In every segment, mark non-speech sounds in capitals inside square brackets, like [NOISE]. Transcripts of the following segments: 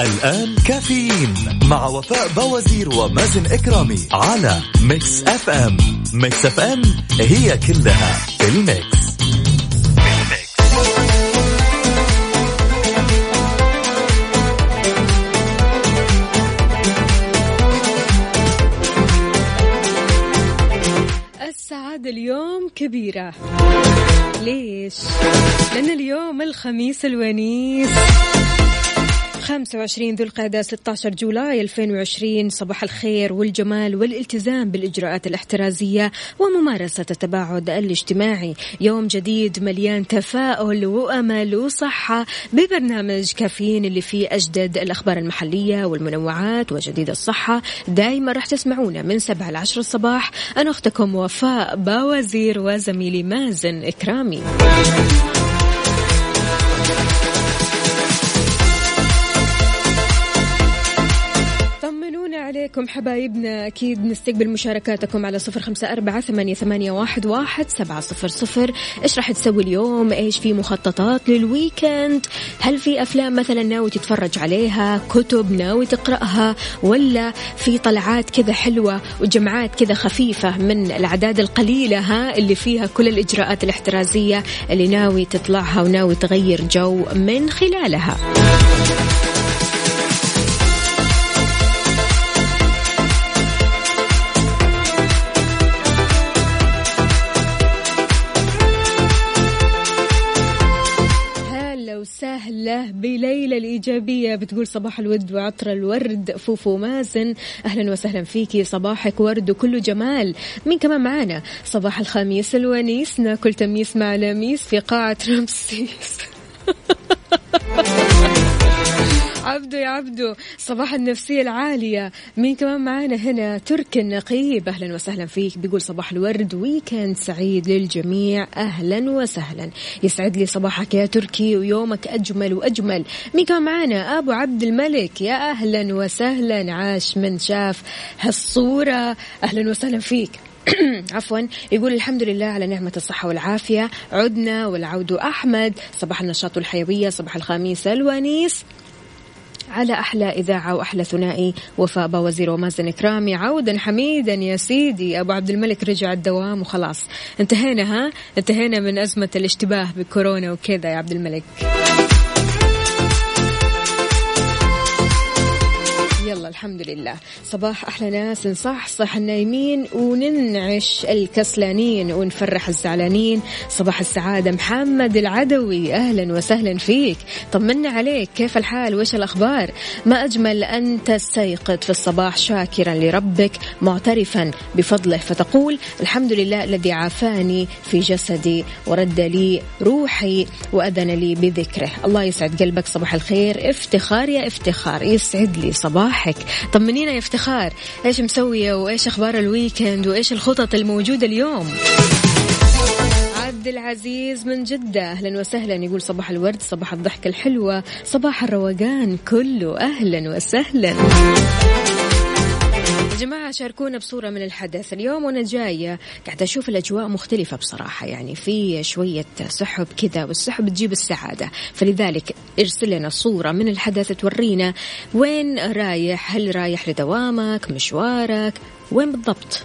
الآن كافيين مع وفاء بوازير ومازن إكرامي على Mix FM. Mix FM هي كلها في ال mix. السعادة اليوم كبيرة. ليش؟ لأن اليوم الخميس الونيس. 25 ذو القعدة 16 جولاي 2020 صباح الخير والجمال والالتزام بالإجراءات الاحترازية وممارسة التباعد الاجتماعي. يوم جديد مليان تفاؤل وأمل وصحة ببرنامج كافيين اللي فيه أجدد الأخبار المحلية والمنوعات وجديد الصحة. دايما راح تسمعونا من 7 ل 10 الصباح. أنا أختكم وفاء باوزير وزميلي مازن إكرامي. عليكم حبايبنا. أكيد نستقبل مشاركاتكم على صفر خمسة أربعة ثمانية, ثمانية واحد, واحد سبعة صفر صفر. إيش راح تسوي اليوم؟ إيش في مخططات للويكند؟ هل في أفلام مثلا ناوي تتفرج عليها؟ كتب ناوي تقرأها؟ ولا في طلعات كذا حلوة وجمعات كذا خفيفة من الأعداد القليلة ها اللي فيها كل الإجراءات الاحترازية اللي ناوي تطلعها وناوي تغير جو من خلالها؟ بليلى الإيجابية. بتقول صباح الود وعطر الورد. فوفو مازن أهلا وسهلا فيكي صباحك ورد وكله جمال. مين كمان معانا؟ صباح الخميس الونيس ناكل تميس مع لميس في قاعة رمسيس. [LAUGHS] عبدو يا عبدو صباح النفسية العالية. مين كمان معانا هنا؟ ترك النقيب. أهلا وسهلا فيك. بيقول صباح الورد weekend سعيد للجميع. أهلا وسهلا. يسعد لي صباحك يا تركي ويومك أجمل وأجمل. مين كمان معانا؟ أبو عبد الملك. يا أهلا وسهلا. عاش من شاف هالصورة. أهلا وسهلا فيك. [CLEARS THROAT] عفوا. يقول الحمد لله على نعمة الصحة والعافية. عدنا والعود أحمد. صباح النشاط والحيوية. صباح الخميس الونيس. على أحلى إذاعة وأحلى ثنائي. وفاء وزير ومازن كرامي عودا حميدا يا سيدي. أبو عبد الملك رجع الدوام وخلاص. انتهينا ها؟ انتهينا من أزمة الاشتباه بكورونا وكذا يا عبد الملك. الحمد لله. صباح أحلى ناس نصحصح النايمين وننعش الكسلانين ونفرح الزعلانين. صباح السعادة محمد العدوي أهلا وسهلا فيك. طمنا عليك كيف الحال؟ وش الأخبار؟ ما أجمل أن تستيقظ في الصباح شاكرا لربك معترفا بفضله. فتقول الحمد لله الذي عافاني في جسدي ورد لي روحي وأذن لي بذكره. الله يسعد قلبك صباح الخير. افتخار يا افتخار يسعد لي صباحك. طمنينا يا افتخار. إيش مسوية وإيش أخبار الويكند وإيش الخطط الموجودة اليوم؟ عبد العزيز من جدة. أهلا وسهلا. يقول صباح الورد صباح الضحكة الحلوة صباح الروقان كله. أهلا وسهلا. جماعة شاركونا بصورة من الحدث. اليوم وأنا جاية قاعدة أشوف الأجواء مختلفة بصراحة. يعني في شوية سحب كذا والسحب تجيب السعادة. فلذلك ارسل لنا صورة من الحدث تورينا وين رايح هل رايح لدوامك مشوارك وين بالضبط؟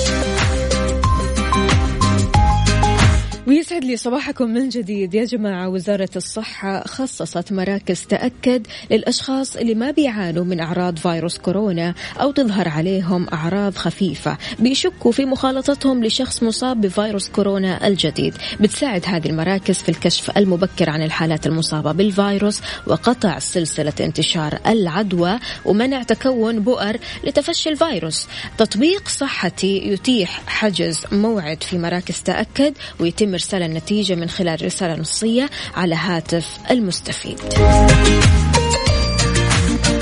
ويسعد لي صباحكم من جديد يا جماعة. وزارة الصحة خصصت مراكز تأكد للأشخاص اللي ما بيعانوا من أعراض فيروس كورونا أو تظهر عليهم أعراض خفيفة بيشكوا في مخالطتهم لشخص مصاب بفيروس كورونا الجديد. بتساعد هذه المراكز في الكشف المبكر عن الحالات المصابة بالفيروس وقطع سلسلة انتشار العدوى ومنع تكون بؤر لتفشي الفيروس. تطبيق صحتي يتيح حجز موعد في مراكز تأكد ويتم يتم إرسال النتيجة من خلال رسالة نصية على هاتف المستفيد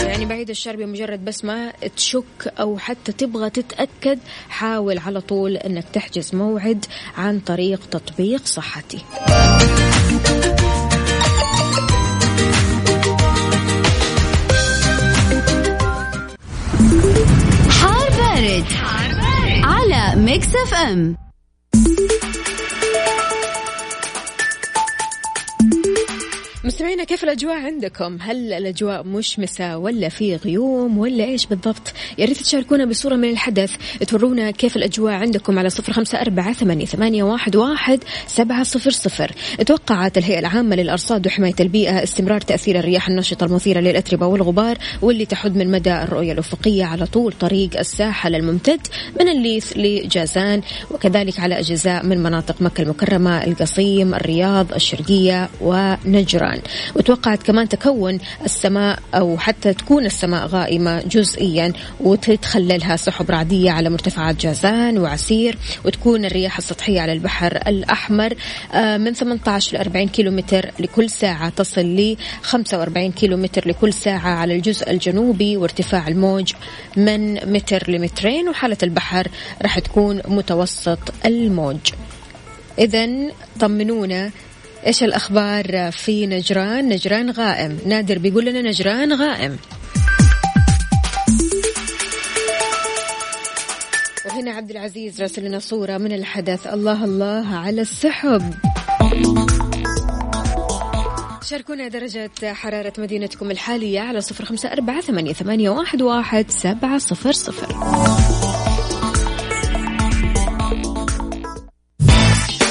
يعني بعيد الشر بمجرد بس ما تشك أو حتى تبغى تتأكد حاول على طول أنك تحجز موعد عن طريق تطبيق صحتي حار بارد. على Mix FM مستمعينا كيف الأجواء عندكم؟ هل الأجواء مشمسة ولا في غيوم ولا إيش بالضبط؟ يا ريت تشاركونا بصورة من الحدث تورونا كيف الأجواء عندكم على صفر خمسة أربعة ثمانية, واحد, سبعة صفر صفر توقعت الهيئة العامة للأرصاد وحماية البيئة استمرار تأثير الرياح النشطة المثيرة للأتربة والغبار واللي تحد من مدى الرؤية الأفقية على طول طريق الساحل الممتد من الليث لجازان وكذلك على أجزاء من مناطق مكة المكرمة القصيم الرياض الشرقية ونجران الآن وتوقعت كمان تكون السماء أو حتى تكون السماء غائمة جزئيا وتتخللها سحب رعدية على مرتفعات جازان وعسير وتكون الرياح السطحية على البحر الأحمر آه، من 18 ل 40 كيلومتر لكل ساعة تصل ل 45 كيلومتر لكل ساعة على الجزء الجنوبي وارتفاع الموج من متر لمترين وحالة البحر راح تكون متوسط الموج. إذا طمنونا إيش الأخبار في نجران؟ نجران غائم. نادر بيقول لنا نجران غائم. وهنا عبد العزيز راسل لنا صورة من الحدث. الله الله على السحب. شاركونا درجة حرارة مدينتكم الحالية على صفر خمسة أربعة ثمانية, واحد سبعة صفر صفر.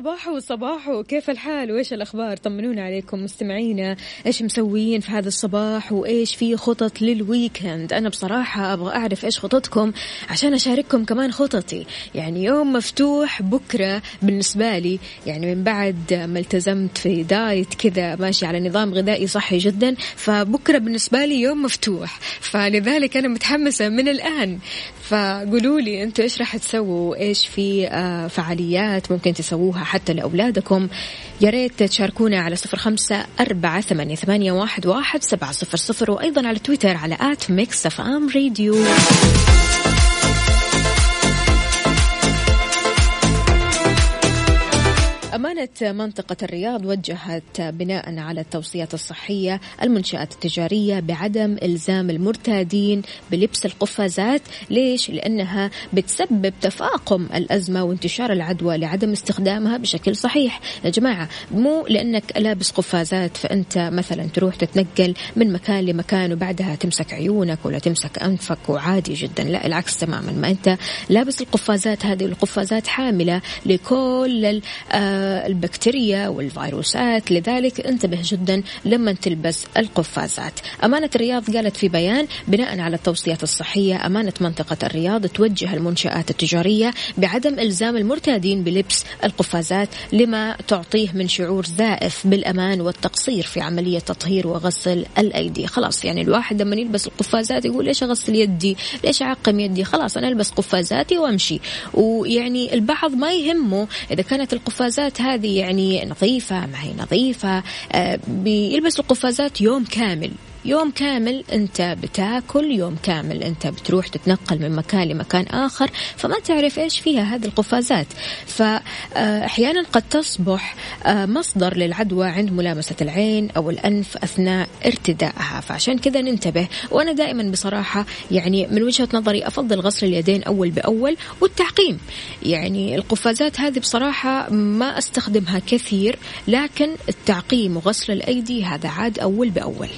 صباحو صباحو كيف الحال؟ وإيش الأخبار؟ طمنونا عليكم مستمعينا. إيش مسويين في هذا الصباح؟ وإيش في خطط لل weekend أنا بصراحة أبغى أعرف إيش خططكم عشان أشارككم كمان خططي. يعني يوم مفتوح بكرة بالنسبة لي يعني من بعد ما التزمت في diet كذا ماشي على نظام غذائي صحي جدا فبكرة بالنسبة لي يوم مفتوح. فلذلك أنا متحمسة من الآن. فقولوا لي أنتم إيش راح تسووا؟ إيش في آه، فعاليات ممكن تسووها حتى لأولادكم؟ يا ريت تشاركونا على صفر خمسة أربعة ثمانية, ثمانية واحد, واحد سبعة صفر صفر وأيضا على تويتر على at Mix FM Radio. أمانة منطقة الرياض وجهت بناء على التوصيات الصحية المنشآت التجارية بعدم إلزام المرتادين بلبس القفازات. ليش؟ لأنها بتسبب تفاقم الأزمة وانتشار العدوى لعدم استخدامها بشكل صحيح. يا جماعة مو لأنك لابس قفازات فأنت مثلا تروح تتنقل من مكان لمكان وبعدها تمسك عيونك ولا تمسك أنفك وعادي جدا. لا العكس تماما. ما أنت لابس القفازات هذه القفازات حاملة لكل البكتيريا والفيروسات. لذلك انتبه جدا لما تلبس القفازات. أمانة الرياض قالت في بيان بناء على التوصيات الصحية أمانة منطقة الرياض توجه المنشآت التجارية بعدم إلزام المرتادين بلبس القفازات لما تعطيه من شعور زائف بالأمان والتقصير في عملية تطهير وغسل الأيدي. خلاص يعني الواحد لما يلبس القفازات يقول ليش أغسل يدي؟ ليش أعقم يدي؟ خلاص أنا ألبس قفازاتي وأمشي. ويعني البعض ما يهمه إذا كانت القفازات القفازات هذه يعني نظيفة ما هي نظيفة آه، بيلبسوا القفازات يوم كامل. يوم كامل أنت بتاكل يوم كامل أنت بتروح تتنقل من مكان لمكان آخر فما تعرف إيش فيها هذه القفازات. فأحيانا قد تصبح آه، مصدر للعدوى عند ملامسة العين أو الأنف أثناء ارتدائها. فعشان كذا ننتبه وأنا دائما بصراحة يعني من وجهة نظري أفضل غسل اليدين أول بأول والتعقيم. يعني القفازات هذه بصراحة ما أستخدمها كثير لكن التعقيم وغسل الأيدي هذا عاد أول بأول.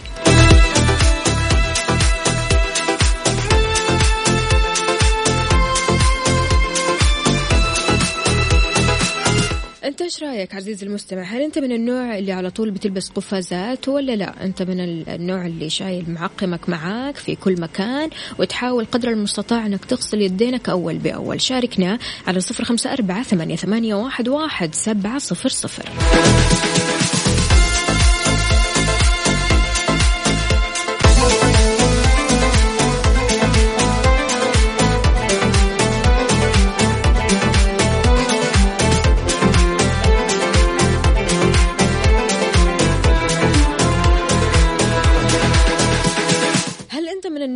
أنت إيش رأيك عزيزي المستمع؟ هل أنت من النوع اللي على طول بتلبس قفازات ولا لا؟ أنت من النوع اللي شايل معقمك معاك في كل مكان وتحاول قدر المستطاع أنك تغسل يدينك أول بأول. شاركنا على صفر خمسة أربعة ثمانية, واحد, واحد سبعة صفر صفر.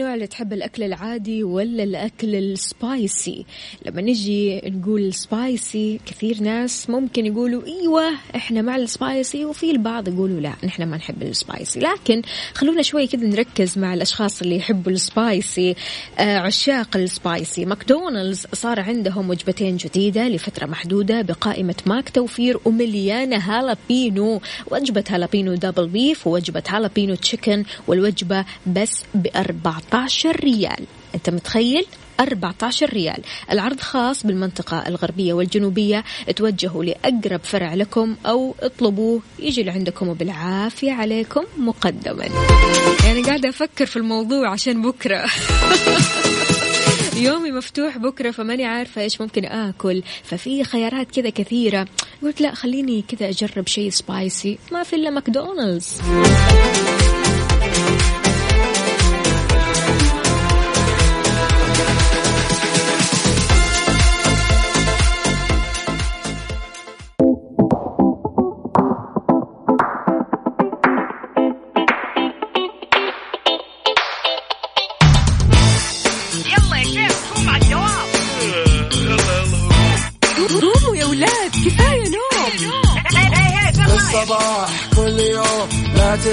اللي تحب الأكل العادي ولا الأكل ال spicy؟ لما نجي نقول spicy كثير ناس ممكن يقولوا إيوة إحنا مع ال spicy وفي البعض يقولوا لا نحن ما نحب ال spicy. لكن خلونا شوي كذا نركز مع الأشخاص اللي يحبوا ال spicy. آه عشاق ال spicy. ماكدونالدز صار عندهم وجبتين جديدة لفترة محدودة بقائمة ماك توفير ومليانة هالابينو. وجبة هالابينو double beef ووجبة هالابينو chicken والوجبة بس ب 14 14 ريال. أنت متخيل؟ 14 ريال. العرض خاص بالمنطقة الغربية والجنوبية. توجهوا لأقرب فرع لكم أو اطلبوه. يجي لعندكم وبالعافية عليكم مقدما. يعني قاعدة أفكر في الموضوع عشان بكرة. [LAUGHS] يومي مفتوح بكرة فماني عارفة إيش ممكن آكل. ففي خيارات كذا كثيرة. قلت لا خليني كذا أجرب شيء سبايسي ما في إلا ماكدونالدز.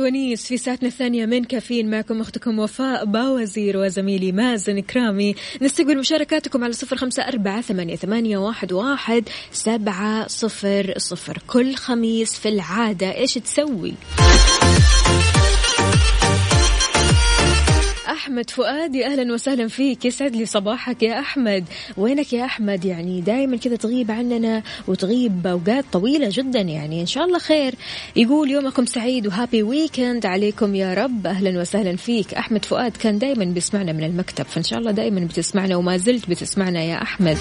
خميس ونيس في ساعتنا الثانية من كافيين معكم أختكم وفاء باوزير وزميلي مازن كرامي نستقبل مشاركاتكم على صفر خمسة أربعة ثمانية, واحد سبعة صفر صفر كل خميس في العادة إيش تسوي؟ أحمد فؤادي أهلا وسهلا فيك. يسعد لي صباحك يا أحمد. وينك يا أحمد؟ يعني دائما كذا تغيب عننا وتغيب أوقات طويلة جدا يعني. إن شاء الله خير. يقول يومكم سعيد وهابي ويكند عليكم يا رب. أهلا وسهلا فيك. أحمد فؤاد كان دائما بيسمعنا من المكتب فإن شاء الله دائما بتسمعنا وما زلت بتسمعنا يا أحمد.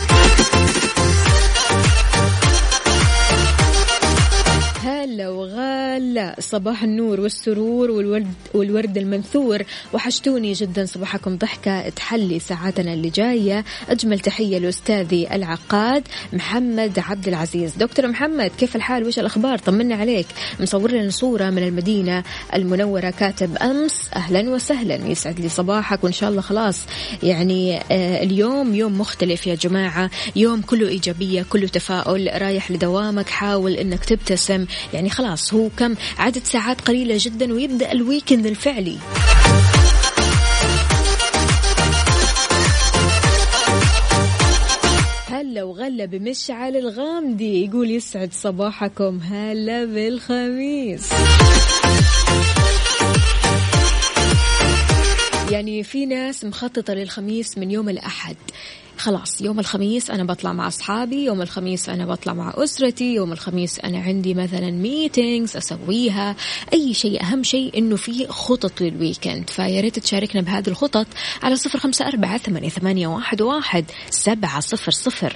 هلا وغلا صباح النور والسرور والورد والورد المنثور. وحشتوني جدا صباحكم ضحكة. تحلي ساعاتنا اللي جاية. أجمل تحية لأستاذي العقاد محمد عبد العزيز. دكتور محمد كيف الحال؟ وش الأخبار؟ طمنا عليك. مصور لنا صورة من المدينة المنورة. كاتب أمس أهلا وسهلا. يسعد لي صباحك. وإن شاء الله خلاص يعني آه اليوم يوم مختلف يا جماعة. يوم كله إيجابية كله تفاؤل. رايح لدوامك. حاول إنك تبتسم. يعني خلاص هو كم عدد ساعات قليلة جدا ويبدأ الويكند الفعلي. هلا وغلا بمشعل الغامدي يقول يسعد صباحكم. هلا بالخميس. في ناس مخططة للخميس من يوم الأحد. خلاص يوم الخميس أنا بطلع مع أصحابي يوم الخميس أنا بطلع مع أسرتي يوم الخميس أنا عندي مثلا meetings أسويها. أي شيء أهم شيء إنه في خطط لل weekend فيا ريت تشاركنا بهذه الخطط على صفر خمسة أربعة ثمانية, واحد, واحد سبعة صفر صفر.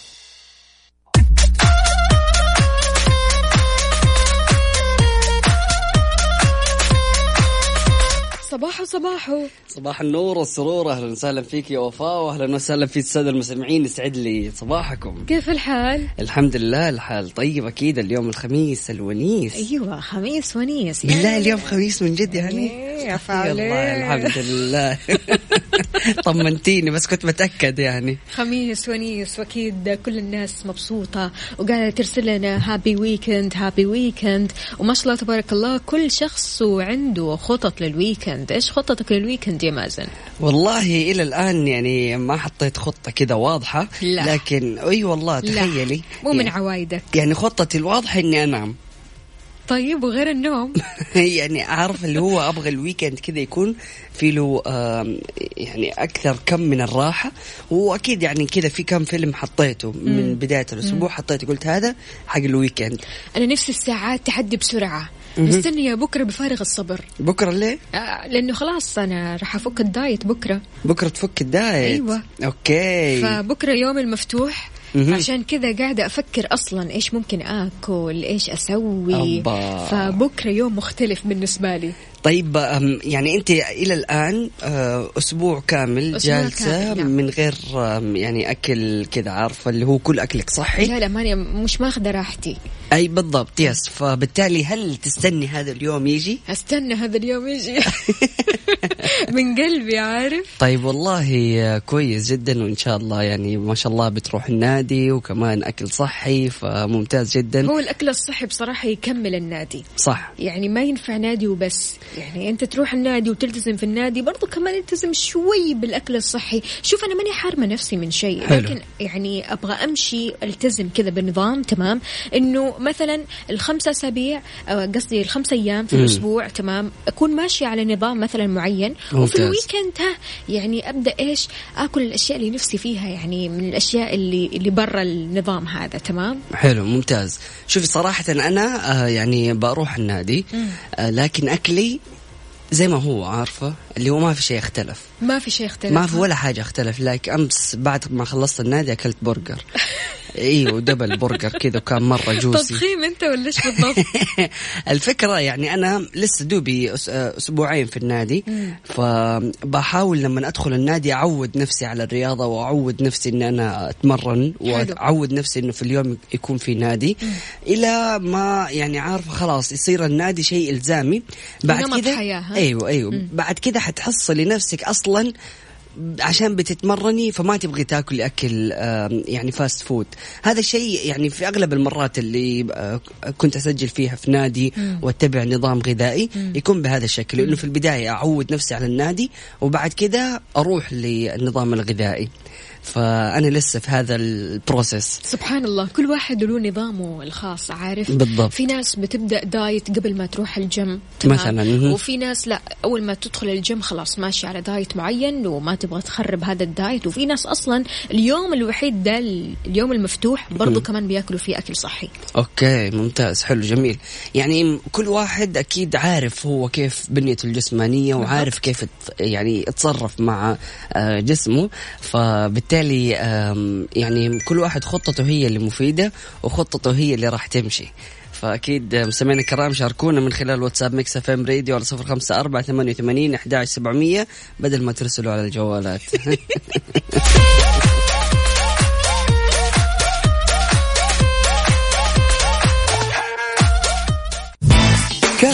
صباحو صباحو. صباح النور والسرور أهلا وسهلا فيك يا وفاء واهلا وسهلا في الساده المستمعين. يسعد لي صباحكم. كيف الحال؟ الحمد لله الحال طيب أكيد اليوم الخميس الونيس. أيوه خميس ونيس. بالله اليوم خميس من جد يعني؟ إيه، يا الله الحمد لله. [LAUGHS] طمنتيني بس كنت متأكد يعني. خميس ونيس وأكيد كل الناس مبسوطة. وقاعدة ترسل لنا happy weekend happy weekend وما شاء الله تبارك الله كل شخص وعنده خطط لل weekend إيش خططك لل weekend يا مازن؟ والله إلى الآن يعني ما حطيت خطة كذا واضحة لا. لكن أي والله لا، تخيلي. مو من يعني, عوايدك. يعني خطتي الواضحة إني أنام. طيب وغير النوم؟ [LAUGHS] يعني عارف اللي هو أبغى ال weekend كذا يكون في له يعني أكثر كم من الراحة. وأكيد يعني كذا في كم فيلم حطيته من بداية الأسبوع حطيته قلت هذا حق ال weekend أنا نفسي الساعات تعدي بسرعة. مستنية بكرة بفارغ الصبر بكرة ليه؟ آه، لأنه خلاص أنا راح أفك ال diet بكرة بكرة تفك ال diet أيوة. okay فبكرة يوم المفتوح. عشان كذا قاعدة أفكر أصلا إيش ممكن آكل إيش أسوي أبا. فبكرة يوم مختلف بالنسبة لي طيب يعني أنت إلى الآن آه، أسبوع كامل أسبوع جالسة كامل، نعم. من غير يعني أكل كذا عارفة اللي هو كل أكلك صحي؟ لا لا ماني مش ماخذة راحتي. أي بالضبط يس. فبالتالي هل تستني هذا اليوم يجي؟ [LAUGHS] أستنى هذا اليوم يجي. [LAUGHS] من قلبي عارف؟ طيب والله كويس جدا وإن شاء الله يعني ما شاء الله بتروح النادي وكمان أكل صحي فممتاز جدا. هو الأكل الصحي بصراحة يكمل النادي. صح. يعني ما ينفع نادي وبس. يعني أنت تروح النادي وتلتزم في النادي برضو كمان التزم شوي بالأكل الصحي. شوف أنا ماني حارمة نفسي من شيء حلو. لكن يعني أبغى أمشي ألتزم كذا بنظام تمام؟ إنه مثلا الخمسة أسابيع قصدي الخمس أيام في الأسبوع تمام؟ أكون ماشية على نظام مثلا معين وفي ممتاز. الويكند ها يعني أبدأ إيش؟ آكل الأشياء اللي نفسي فيها يعني من الأشياء اللي اللي برا النظام هذا تمام؟ حلو ممتاز. شوفي صراحة أنا آه يعني بروح النادي آه لكن أكلي زي ما هو عارفة؟ اللي هو ما في شيء اختلف ما في شيء اختلف ما في ولا حاجة اختلف like أمس بعد ما خلصت النادي أكلت برجر. [LAUGHS] أيوه double برجر كذا وكان مرة juicy. تضخيم أنت ولا إيش بالضبط؟ [LAUGHS] الفكرة يعني أنا لسه دوبي أسبوعين في النادي فبحاول لما أدخل النادي أعود نفسي على الرياضة وأعود نفسي إن أنا أتمرن حلو. وأعود نفسي إنه في اليوم يكون في نادي. إلى ما يعني عارفة خلاص يصير النادي شيء إلزامي. بعد كذا؟ أيوه أيوه. بعد كذا حتحصلي نفسك أصلا عشان بتتمرني فما تبغي تاكلي أكل يعني fast food هذا الشيء يعني في أغلب المرات اللي آه، كنت أسجل فيها في نادي وأتبع نظام غذائي يكون بهذا الشكل لأنه في البداية أعود نفسي على النادي وبعد كذا أروح للنظام الغذائي. فأنا لسه في هذا ال process سبحان الله كل واحد له نظامه الخاص عارف؟ بالضبط. في ناس بتبدأ diet قبل ما تروح الجيم؟ مثلاً،. وفي ناس لا أول ما تدخل الجيم خلاص ماشي على diet معين وما تبغى تخرب هذا ال diet. وفي ناس أصلا اليوم الوحيد ده اليوم المفتوح برضو كمان بياكلوا فيه أكل صحي. okay ممتاز حلو جميل. يعني كل واحد أكيد عارف هو كيف بنيته الجسمانية وعارف كيف يعني يتصرف مع آه، جسمه. فبالتالي آم، يعني كل واحد خطته هي اللي مفيدة وخطته هي اللي راح تمشي. فأكيد آه، مستمعينا الكرام شاركونا من خلال واتساب ميكس اف ام راديو على صفر خمسة أربعة ثمانية وثمانين سبعمئه بدل ما ترسلوا على الجوالات. [LAUGHS]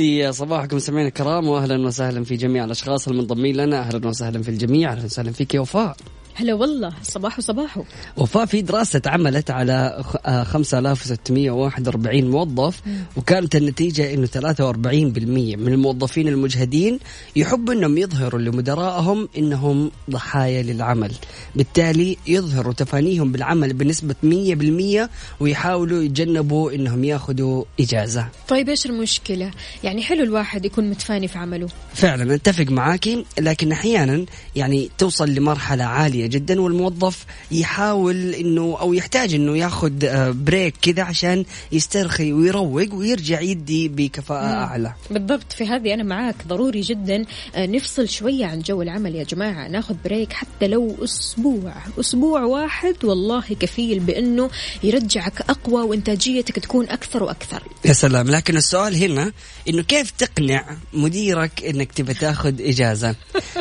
لي صباحكم سمعنا الكرام واهلا وسهلا في جميع الأشخاص المنضمين لنا. أهلا وسهلا في الجميع. أهلا وسهلا فيك يا وفاء. هلا والله صباحو صباحو. وفاء في دراسة اتعملت على خ- آه، 5641 موظف وكانت النتيجة إنه 43% من الموظفين المجهدين يحبوا إنهم يظهروا لمدرائهم إنهم ضحايا للعمل. بالتالي يظهروا تفانيهم بالعمل بنسبة 100% ويحاولوا يتجنبوا إنهم ياخذوا إجازة. طيب إيش المشكلة؟ يعني حلو الواحد يكون متفاني في عمله. فعلا أتفق معاكي لكن أحيانا يعني توصل لمرحلة عالية جدا والموظف يحاول إنه أو يحتاج إنه ياخذ آه، break كذا عشان يسترخي ويروق ويرجع يدي بكفاءة أعلى. بالضبط. في هذه أنا معاك. ضروري جدا آه، نفصل شوية عن جو العمل يا جماعة. ناخذ break حتى لو أسبوع. أسبوع واحد والله كفيل بأنه يرجعك أقوى وإنتاجيتك تكون أكثر وأكثر. يا سلام. لكن السؤال هنا إنه كيف تقنع مديرك إنك تبى تاخذ إجازة؟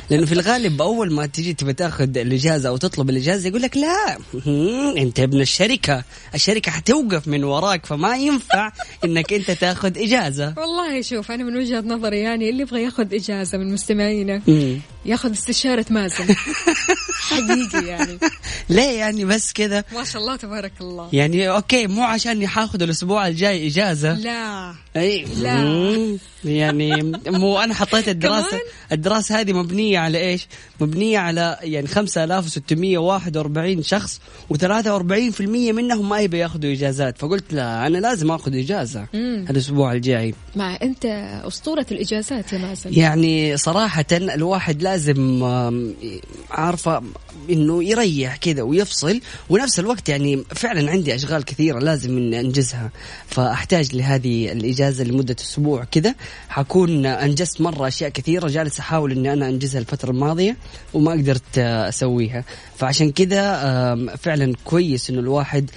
لأنه في الغالب أول ما تجي تبى تاخذ الإجازة أو تطلب الإجازة يقول لك لا. أنت ابن الشركة. الشركة حتوقف من وراك فما ينفع إنك أنت تاخذ إجازة. والله شوف أنا من وجهة نظري يعني اللي يبغى ياخذ إجازة من مستمعينا. ياخذ استشارة مازن. [LAUGHS] حقيقي يعني. ليه يعني بس كذا. ما شاء الله تبارك الله. يعني أوكي مو عشان حاخذ الأسبوع الجاي إجازة. لا. أي. لا. يعني مو أنا حطيت الدراسة؟ الدراسة هذه مبنية على إيش؟ مبنية على يعني 5641 شخص و43% منهم ما يبي ياخذوا إجازات. فقلت لا أنا لازم آخذ إجازة مم. الأسبوع الجاي. مع أنت أسطورة الإجازات يا مازن يعني صراحة الواحد لازم آم، عارفة إنه يريح كذا ويفصل. ونفس الوقت يعني فعلا عندي أشغال كثيرة لازم أنجزها. فأحتاج لهذه الإجازة لمدة أسبوع كذا. حكون أنجزت مرة أشياء كثيرة جالس أحاول إني أنا أنجزها الفترة الماضية وما قدرت آه، اسويها فعشان كذا فعلا كويس إنه الواحد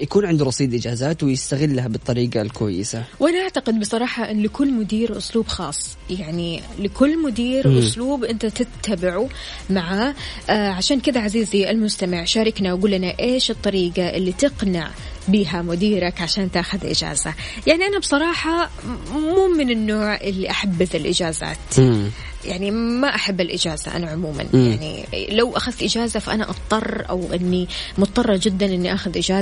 يكون عنده رصيد إجازات ويستغلها بالطريقة الكويسة وأنا أعتقد بصراحة إن لكل مدير أسلوب خاص يعني لكل مدير مم. أسلوب أنت تتبعه معاه آه عشان كذا عزيزي المستمع شاركنا وقول لنا إيش الطريقة اللي تقنع بها مديرك عشان تأخذ إجازة يعني أنا بصراحة م- مو من النوع اللي احبذ الإجازات مم. يعني ما أحب الإجازة أنا عموما مم. يعني لو أخذت إجازة فأنا أضطر أو إني مضطرة جدا إني أخذ اجازه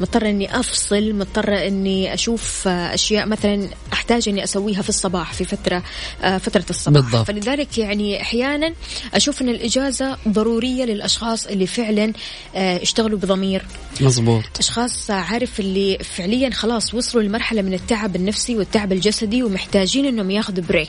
مضطره إني أفصل مضطره إني أشوف آه، أشياء مثلا أحتاج إني أسويها في الصباح في فترة آه، فترة الصباح. بالضبط. فلذلك يعني أحيانا أشوف إن الإجازة ضرورية للأشخاص اللي فعلا آه، اشتغلوا بضمير. مزبوط أشخاص عارف اللي فعليا خلاص وصلوا لمرحلة من التعب النفسي والتعب الجسدي ومحتاجين إنهم ياخذوا بريك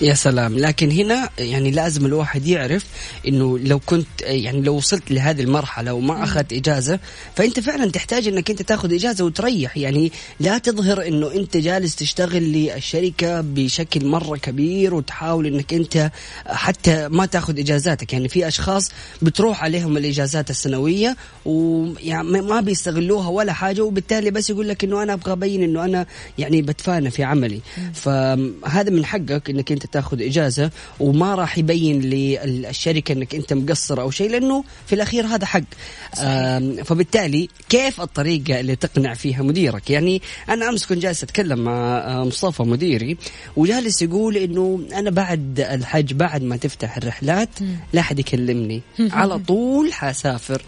يا سلام. لكن هنا يعني لازم الواحد يعرف إنه لو كنت يعني لو وصلت لهذه المرحلة وما أخذت إجازة فأنت فعلا تحتاج إنك أنت تاخذ إجازة وتريح. يعني لا تظهر إنه أنت جالس تشتغل للشركة بشكل مرة كبير وتحاول إنك أنت حتى ما تاخذ إجازاتك. يعني في أشخاص بتروح عليهم الإجازات السنوية ويعني ما- بيستغلوها ولا حاجة وبالتالي بس يقول لك إنه أنا أبغى أبين إنه أنا يعني بتفانى في عملي. فهذا من حقك إنك أنت تاخذ إجازة وما راح يبين للشركة إنك أنت مقصر أو شيء لأنه في الأخير هذا حق. فبالتالي كيف الطريقة اللي تقنع فيها مديرك؟ يعني أنا أمس كنت جالس أتكلم مع آه، مصطفى مديري وجالس يقول إنه أنا بعد الحج بعد ما تفتح الرحلات لا حد يكلمني. [LAUGHS] على طول حاسافر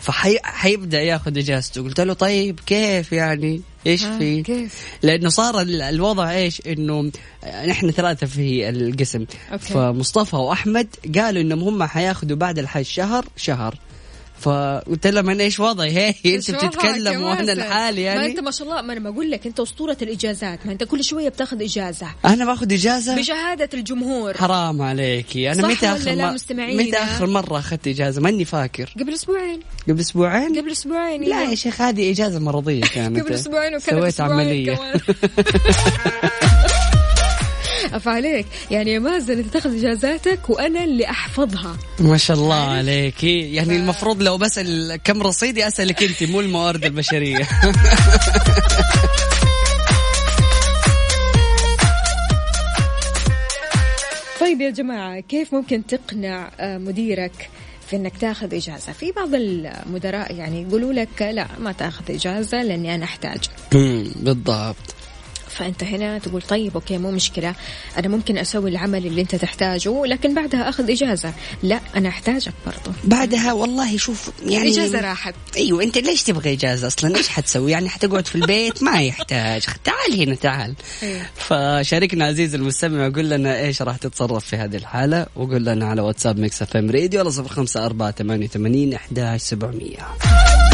فحيبدا ياخذ إجازته. قلت له طيب كيف يعني؟ إيش آه، في؟ كيف؟ لأنه صار ال- الوضع إيش؟ إنه نحن ثلاثة في القسم. أوكي. فمصطفى وأحمد قالوا إنهم هم حياخذوا بعد الحج شهر شهر. فقلت لهم أنا إيش وضعي؟ هي أنت بتتكلم وأنا؟ لحالي ما يعني أنت ما شاء الله ما أنا بقول لك أنت أسطورة الإجازات. ما أنت كل شوية بتاخذ إجازة. أنا باخذ إجازة؟ بشهادة الجمهور. حرام عليكي. أنا متى آخر لا م- مستمعينا؟ متى آخر مرة أخذت إجازة؟ ماني فاكر. قبل أسبوعين. قبل أسبوعين؟ قبل أسبوعين لا. يا شيخ هذه إجازة مرضية كانت. قبل أسبوعين وكانت سويت عملية. [LAUGHS] كمان. افعليك يعني يا مازن أنت تأخذ إجازاتك وأنا اللي أحفظها. ما شاء الله عليكي يعني المفروض لو بسأل كم رصيدي أسألك أنت مو الموارد البشرية. [LAUGHS] طيب يا جماعة كيف ممكن تقنع آه، مديرك في إنك تأخذ إجازة؟ في بعض المدراء يعني يقولوا لك لا ما تأخذ إجازة لأني أنا احتاج بالضبط. فانت هنا تقول طيب okay مو مشكلة. أنا ممكن أسوي العمل اللي أنت تحتاجه لكن بعدها أخذ إجازة. لا أنا أحتاجك برضه بعدها والله شوف يعني إجازة راحت. أيوه أنت ليش تبغى إجازة أصلا؟ إيش حتسوي؟ يعني حتقعد في البيت ما يحتاج. تعال هنا تعال. إيه. فشاركنا عزيز المستمع وقول لنا إيش راح تتصرف في هذه الحالة. وقول لنا على واتساب ميكس أف إم راديو على 05 4 88 11 700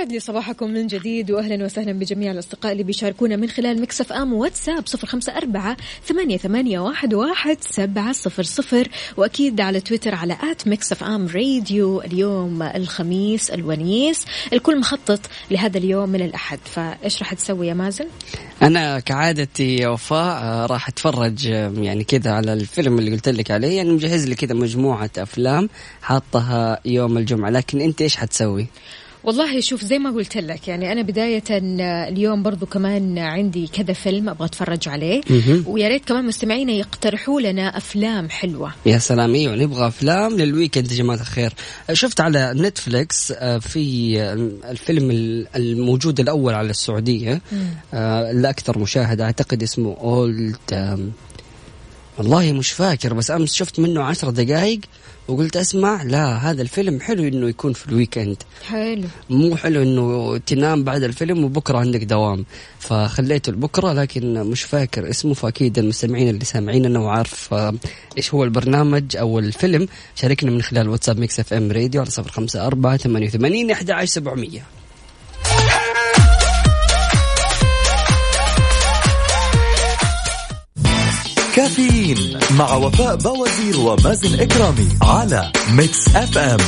ويسعد لي صباحكم من جديد واهلا وسهلا بجميع الأصدقاء اللي بيشاركونا من خلال ميكس اف ام واتساب صفر خمسة أربعة ثمانية, ثمانية واحد, واحد سبعة صفر صفر وأكيد على تويتر على at ميكس اف ام راديو اليوم الخميس الونيس الكل مخطط لهذا اليوم من الأحد فإيش راح تسوي يا مازن؟ أنا كعادتي يا وفاء آه، راح أتفرج يعني كذا على الفيلم اللي قلت لك عليه يعني مجهز لي كذا مجموعة أفلام حاطها يوم الجمعة لكن أنت إيش حتسوي؟ والله شوف زي ما قلت لك يعني أنا بداية اليوم برضو كمان عندي كذا فيلم أبغى أتفرج عليه. ويا ريت كمان مستمعينا يقترحوا لنا أفلام حلوة. يا سلام إيوه نبغى أفلام لل weekend يا جماعة الخير. شفت على نتفليكس آه، في آه، الفيلم ال- الموجود الأول على السعودية. آه، الأكثر مشاهدة أعتقد اسمه اولد والله مش فاكر بس أمس شفت منه عشر دقائق وقلت أسمع لا هذا الفيلم حلو إنه يكون في ال weekend. حلو. مو حلو إنه تنام بعد الفيلم وبكرة عندك دوام. فخليته لبكرة لكن مش فاكر اسمه فأكيد المستمعين اللي سامعيننا وعارف آه، إيش هو البرنامج أو الفيلم شاركنا من خلال واتساب ميكس إف إم راديو على صفر خمسة أربعة ثمانية وثمانين أحد عشر سبعمية. كافيين مع وفاء بوازير ومازن إكرامي على ميكس أف أم.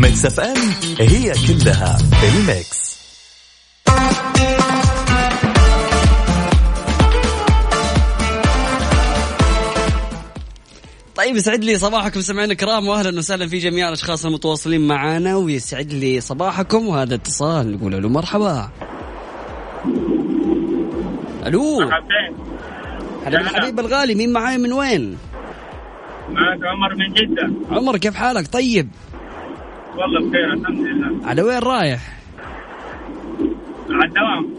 ميكس أف أم هي كلها الميكس. طيب يسعد لي صباحكم سمعنا الكرام واهلا وسهلا في جميع الأشخاص المتواصلين معنا ويسعد لي صباحكم وهذا اتصال نقول له مرحبا. ألو. مرحبتين. هلا بالحبيب الغالي مين معاي من وين؟ معك عمر من جدة عمر كيف حالك طيب؟ والله بخير الحمد لله على وين رايح؟ على الدوام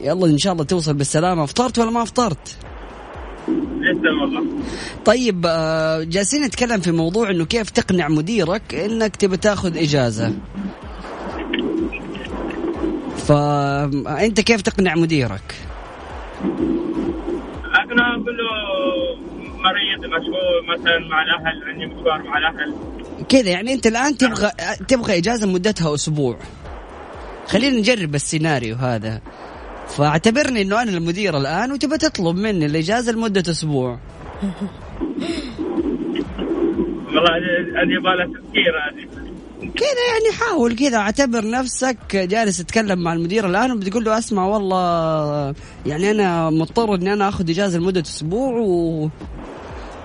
يلا إن شاء الله توصل بالسلامة فطرت ولا ما فطرت؟ لسه والله طيب آه، جالسين نتكلم في موضوع إنه كيف تقنع مديرك إنك تبي تاخذ إجازة فانت كيف تقنع مديرك؟ أنا أقول له مريض مشغول مثلا مع الأهل عندي مشوار مع الأهل. كذا يعني أنت الآن تبغى تبغى إجازة مدتها أسبوع. خلينا نجرب السيناريو هذا. فاعتبرني إنه أنا المدير الآن وتبى تطلب مني الإجازة لمدة أسبوع. والله هذه هذه يبغى لها تفكير هذه. كذا يعني حاول كذا اعتبر نفسك جالس تتكلم مع المدير الآن وبتقول له أسمع والله يعني أنا مضطر إني أنا آخذ إجازة لمدة أسبوع و...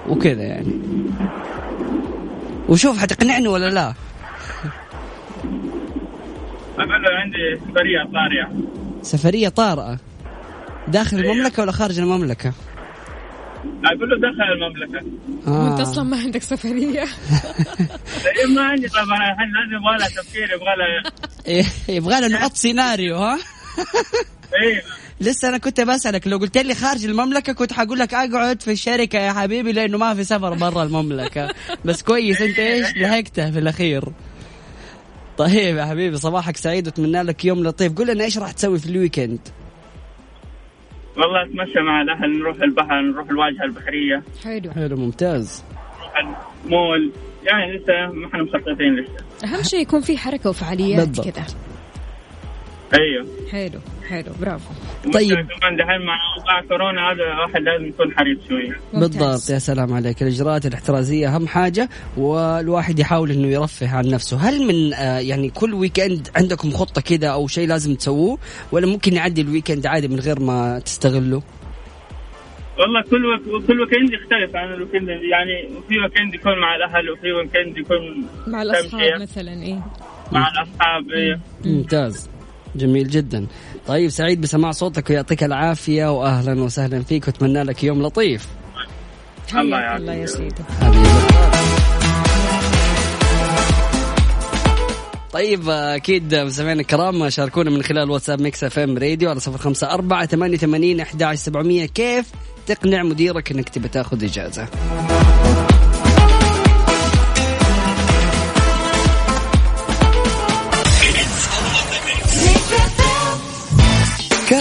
وكذا يعني. وشوف حتقنعني ولا لا؟ أقول له عندي سفرية طارئة. سفرية طارئة؟ داخل المملكة ولا خارج المملكة؟ أقول له دخل المملكة. وانت أصلا ما عندك سفرية. [LAUGHS] إيه، ما عندي طبعا. الحين هذه يبغى لها تفكير يبغى لها إيه، يبغى لنا نحط سيناريو ها؟ [LAUGHS] إيه. لسه أنا كنت بسألك لو قلت لي خارج المملكة كنت حقول لك أقعد في الشركة يا حبيبي لأنه ما في سفر برا المملكة. [LAUGHS] بس كويس أنت إيش لحقته في الأخير؟ طيب يا حبيبي صباحك سعيد وأتمنى لك يوم لطيف. قول لنا إيش راح تسوي في ال weekend؟ والله أتمشى مع الأهل نروح البحر نروح الواجهة البحرية. حلو. حلو ممتاز. نروح المول يعني لسه ما إحنا مخططين لسه. أهم شيء يكون في حركة وفعاليات. كذا. أيوه. حلو حلو برافو. طيب. كمان دحين مع اوضاع كورونا هذا الواحد لازم يكون حريص شوية. بالضبط. يا سلام عليك. الإجراءات الاحترازية أهم حاجة والواحد يحاول إنه يرفه عن نفسه. هل من آه يعني كل weekend عندكم خطة كذا أو شيء لازم تسووه ولا ممكن يعدي ال weekend عادي من غير ما تستغله والله كل week... كل weekend يختلف عن ال weekend يعني في weekend يكون مع الأهل وفي weekend يكون مع الأصحاب مثلا إيه. مع الأصحاب إيه. ممتاز. جميل جدا. طيب سعيد بسماع صوتك ويعطيك العافية وأهلا وسهلا فيك وأتمنى لك يوم لطيف. الله يعافيك. الله يا سيدي. طيب أكيد مستمعينا الكرام شاركونا من خلال واتساب ميكس إف إم راديو على صفر خمسة أربعة ثمانية سبعمية. كيف تقنع مديرك إنك تبي تأخذ إجازة؟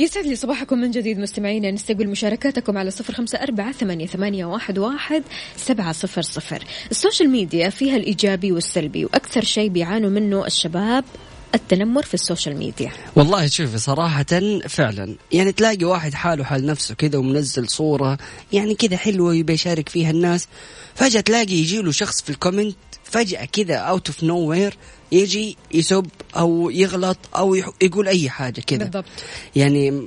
يسعد لي صباحكم من جديد مستمعينا. نستقبل مشاركاتكم على صفر خمسة أربعة ثمانية, واحد سبعة صفر صفر. ال social media فيها الإيجابي والسلبي وأكثر شيء بيعانوا منه الشباب التنمر في ال social media. والله شوفي صراحة فعلا. يعني تلاقي واحد حاله حال نفسه كذا ومنزل صورة يعني كذا حلوة يبي يشارك فيها الناس. فجأة تلاقي يجي له شخص في ال comment فجأة كذا out of nowhere يجي يسب أو يغلط أو يقول أي حاجة كذا. بالضبط. يعني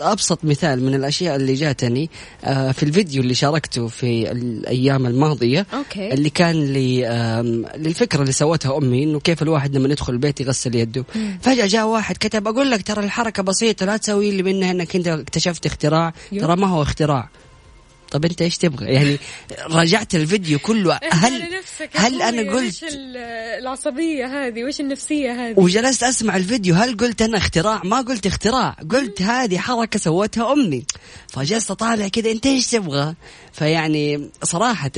أبسط مثال من الأشياء اللي جاتني آه، في الفيديو اللي شاركته في الأيام الماضية okay. اللي كان لي آم، للفكرة اللي سوتها أمي إنه كيف الواحد لما يدخل البيت يغسل يده. فجأة جاء واحد كتب أقول لك ترى الحركة بسيطة لا تسوي لي منها إنك أنت اكتشفت اختراع. يو. ترى ما هو اختراع. طب انت إيش تبغى؟ يعني راجعت الفيديو كله. هل هل أنا قلت العصبية هذه؟ وش النفسية هذه؟ وجلست أسمع الفيديو. هل قلت أنا اختراع؟ ما قلت اختراع. قلت هذه حركة سوتها أمي. فجلست أطالع كذا أنت إيش تبغى؟ فيعني صراحة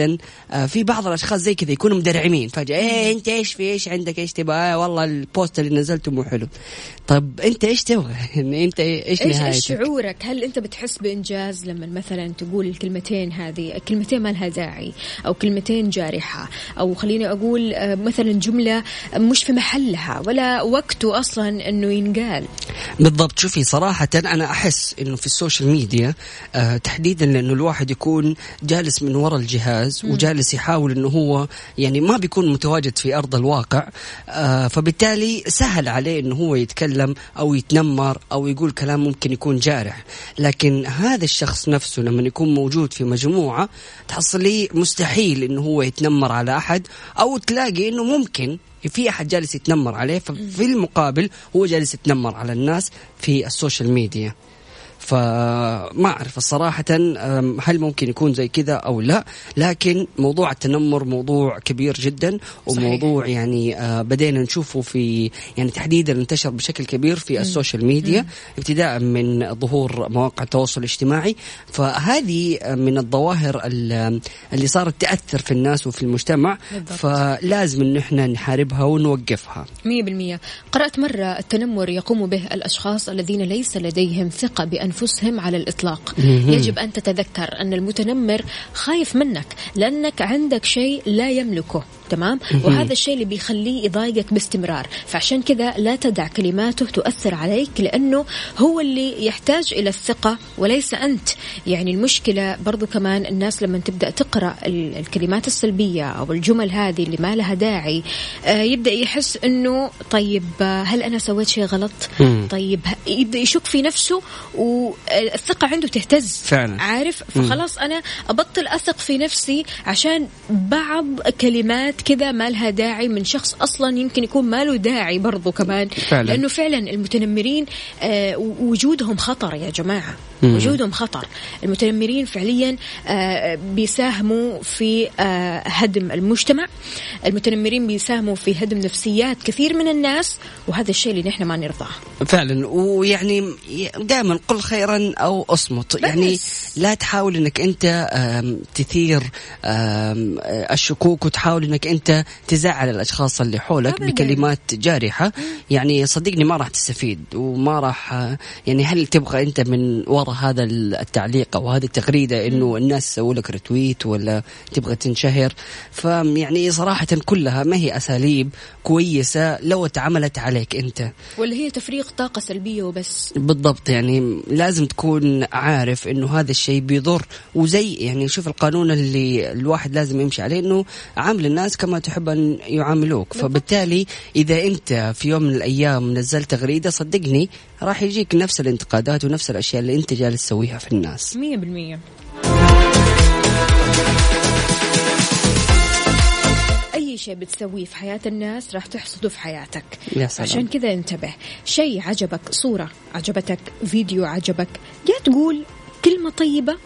آه، في بعض الأشخاص زي كذا يكونوا مدرعمين. فجأة إيه أنت إيش في؟ إيش عندك؟ إيش تبغى؟ آه والله البوست اللي نزلته مو حلو. طب أنت إيش تبغى؟ [LAUGHS] يعني أنت إيش إيش إيش نهايتك؟ شعورك؟ هل أنت بتحس بإنجاز لما مثلا تقول الكلمتين هذه، كلمتين ما لها داعي أو كلمتين جارحة أو خليني أقول آه، مثلا جملة مش في محلها ولا وقته أصلا إنه ينقال. بالضبط. شوفي صراحة أنا أحس إنه في السوشيال ميديا آه تحديدا لأنه الواحد يكون جالس من وراء الجهاز وجالس يحاول إنه هو يعني ما بيكون متواجد في أرض الواقع آه فبالتالي سهل عليه إنه هو يتكلم أو يتنمر أو يقول كلام ممكن يكون جارح. لكن هذا الشخص نفسه لما يكون موجود في مجموعة تحصلي مستحيل إنه هو يتنمر على أحد أو تلاقي إنه ممكن في أحد جالس يتنمر عليه ففي المقابل هو جالس يتنمر على الناس في ال social media. فما أعرف الصراحة أم، هل ممكن يكون زي كذا أو لا؟ لكن موضوع التنمر موضوع كبير جدا وموضوع يعني آه، بدينا نشوفه في يعني تحديدا انتشر بشكل كبير في ال social media ابتداء من ظهور مواقع التواصل الاجتماعي. فهذه من الظواهر ال- اللي صارت تأثر في الناس وفي المجتمع. بالضبط. فلازم إن إحنا نحاربها ونوقفها. مية بالمية. قرأت مرة التنمر يقوم به الأشخاص الذين ليس لديهم ثقة بأنفسهم على الإطلاق. يجب أن تتذكر أن المتنمر خايف منك لأنك عندك شيء لا يملكه. تمام؟ وهذا الشيء اللي بيخليه يضايقك باستمرار. فعشان كذا لا تدع كلماته تؤثر عليك لأنه هو اللي يحتاج إلى الثقة وليس أنت. يعني المشكلة برضو كمان الناس لما تبدأ تقرأ ال- الكلمات السلبية أو الجمل هذه اللي ما لها داعي آه، يبدأ يحس أنه طيب آه، هل أنا سويت شيء غلط. طيب يبدأ يشك في نفسه والثقة عنده تهتز. فعلا. عارف؟ فخلاص أنا أبطل أثق في نفسي عشان بعض كلمات كذا ما لها داعي من شخص أصلا يمكن يكون ما له داعي برضو كمان فعلا. لأنه فعلا المتنمرين آه، وجودهم خطر يا جماعة مم. وجودهم خطر. المتنمرين فعليا آه، بيساهموا في آه، هدم المجتمع. المتنمرين بيساهموا في هدم نفسيات كثير من الناس وهذا الشيء اللي نحن ما نرضاه. فعلا. ويعني دائما قل خيرا أو اصمت. يعني لا تحاول إنك أنت تثير الشكوك وتحاول إنك أنت تزعل الأشخاص اللي حولك. بكلمات جارحة. يعني صدقني ما راح تستفيد وما راح آه، يعني هل تبغى أنت من وراء هذا التعليق أو هذه التغريده إنه الناس يسووا لك ريتويت ولا تبغى تنشهر. فيعني صراحة كلها ما هي أساليب كويسة لو اتعملت عليك أنت. ولا هي تفريغ طاقة سلبية وبس. بالضبط يعني لازم تكون عارف إنه هذا الشيء بيضر. وزي يعني شوف القانون اللي الواحد لازم يمشي عليه إنه عامل الناس كما تحب أن يعاملوك. فبالتالي إذا أنت في يوم من الأيام نزلت تغريدة صدقني راح يجيك نفس الانتقادات ونفس الأشياء اللي أنت جالس تسويها في الناس. 100% أي شيء بتسويه في حياة الناس راح تحصده في حياتك. يا سلام. عشان كذا انتبه شيء عجبك صورة عجبتك فيديو عجبك يا تقول كلمة طيبة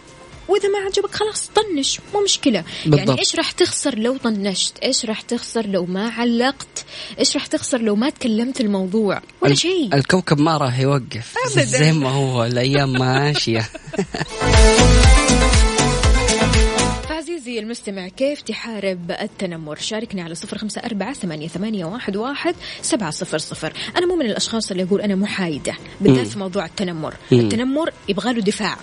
وإذا ما عجبك خلاص طنش مو مشكلة. بالضبط. يعني إيش راح تخسر لو طنشت؟ إيش راح تخسر لو ما علقت؟ إيش راح تخسر لو ما تكلمت الموضوع؟ ولا شيء. الكوكب ما راح يوقف. أبداً. [LAUGHS] زي ما هو الأيام ماشية. [LAUGHS] فعزيزي المستمع كيف تحارب التنمر؟ شاركني على صفر خمسة أربعة ثمانية, ثمانية واحد, واحد سبعة صفر صفر. أنا مو من الأشخاص اللي أقول أنا محايدة. بالذات في موضوع التنمر. التنمر يبغى له دفاع.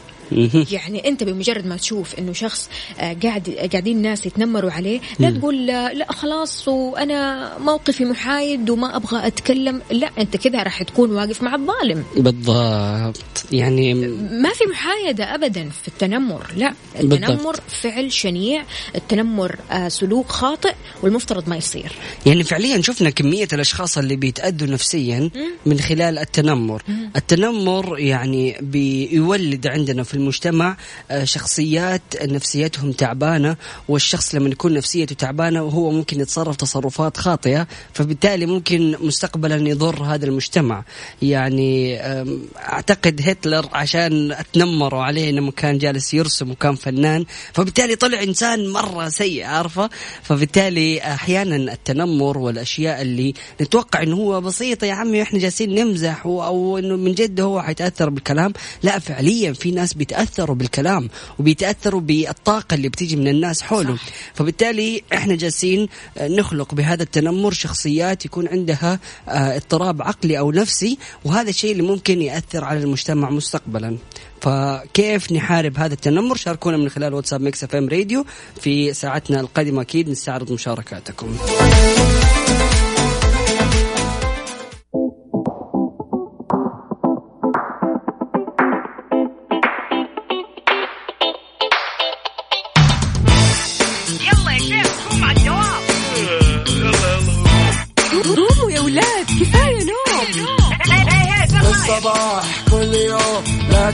يعني انت بمجرد ما تشوف انه شخص آه، قاعد قاعدين الناس يتنمروا عليه لا تقول آه، لا خلاص وأنا موقفي محايد وما أبغى أتكلم لا انت كذا راح تكون واقف مع الظالم. بالضبط. يعني ما في محايدة أبدا في التنمر لا. بالضبط. التنمر فعل شنيع التنمر آه، سلوك خاطئ والمفترض ما يصير. يعني فعليا شفنا كمية الأشخاص اللي بيتأذوا نفسيا من خلال التنمر. التنمر يعني بيولد عندنا في المجتمع آه، شخصيات نفسيتهم تعبانة والشخص لما يكون نفسيته تعبانة وهو ممكن يتصرف تصرفات خاطئة فبالتالي ممكن مستقبلا يضر هذا المجتمع. يعني آم، أعتقد هتلر عشان تنمروا عليه لما كان جالس يرسم وكان فنان فبالتالي طلع إنسان مرة سيء عارفة؟ فبالتالي أحيانا التنمر والأشياء اللي نتوقع إنه هو بسيطة يا عمي إحنا جالسين نمزح و- أو إنه من جد هو حيتأثر بالكلام. لا فعليا في ناس بيتأثروا بالكلام وبيتأثروا بالطاقة اللي بتيجي من الناس حوله فبالتالي إحنا جالسين نخلق بهذا التنمر شخصيات يكون عندها آه، اضطراب عقلي أو نفسي وهذا الشيء اللي ممكن يأثر على المجتمع مستقبلا. فكيف نحارب هذا التنمر؟ شاركونا من خلال واتساب Mix FM Radio في ساعتنا القادمة. أكيد نستعرض مشاركاتكم.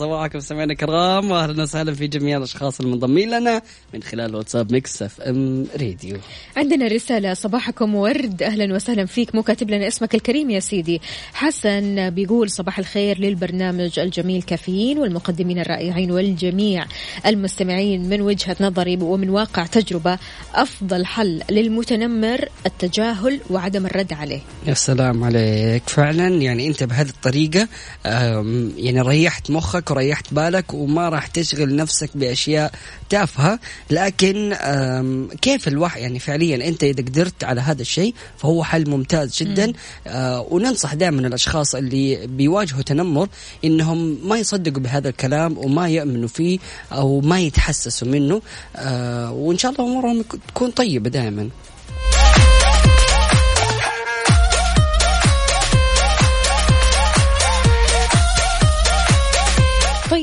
صباحكم سمعنا الكرام واهلا وسهلا في جميع الأشخاص المنضمين لنا من خلال واتساب Mix FM Radio. عندنا رسالة صباحكم ورد أهلا وسهلا فيك مو كاتب لنا اسمك الكريم يا سيدي. حسن بيقول صباح الخير للبرنامج الجميل كافيين والمقدمين الرائعين والجميع المستمعين من وجهة نظري ومن واقع تجربة. أفضل حل للمتنمر التجاهل وعدم الرد عليه. يا سلام عليك. فعلا يعني أنت بهذه الطريقة يعني ريحت مخك وريحت بالك وما راح تشغل نفسك بأشياء تافهة. لكن كيف الواحد يعني فعليا أنت إذا قدرت على هذا الشيء فهو حل ممتاز جدا. آه وننصح دائما الأشخاص اللي بيواجهوا تنمر إنهم ما يصدقوا بهذا الكلام وما يامنوا فيه أو ما يتحسسوا منه. آه وإن شاء الله أمورهم تكون طيبة دائما.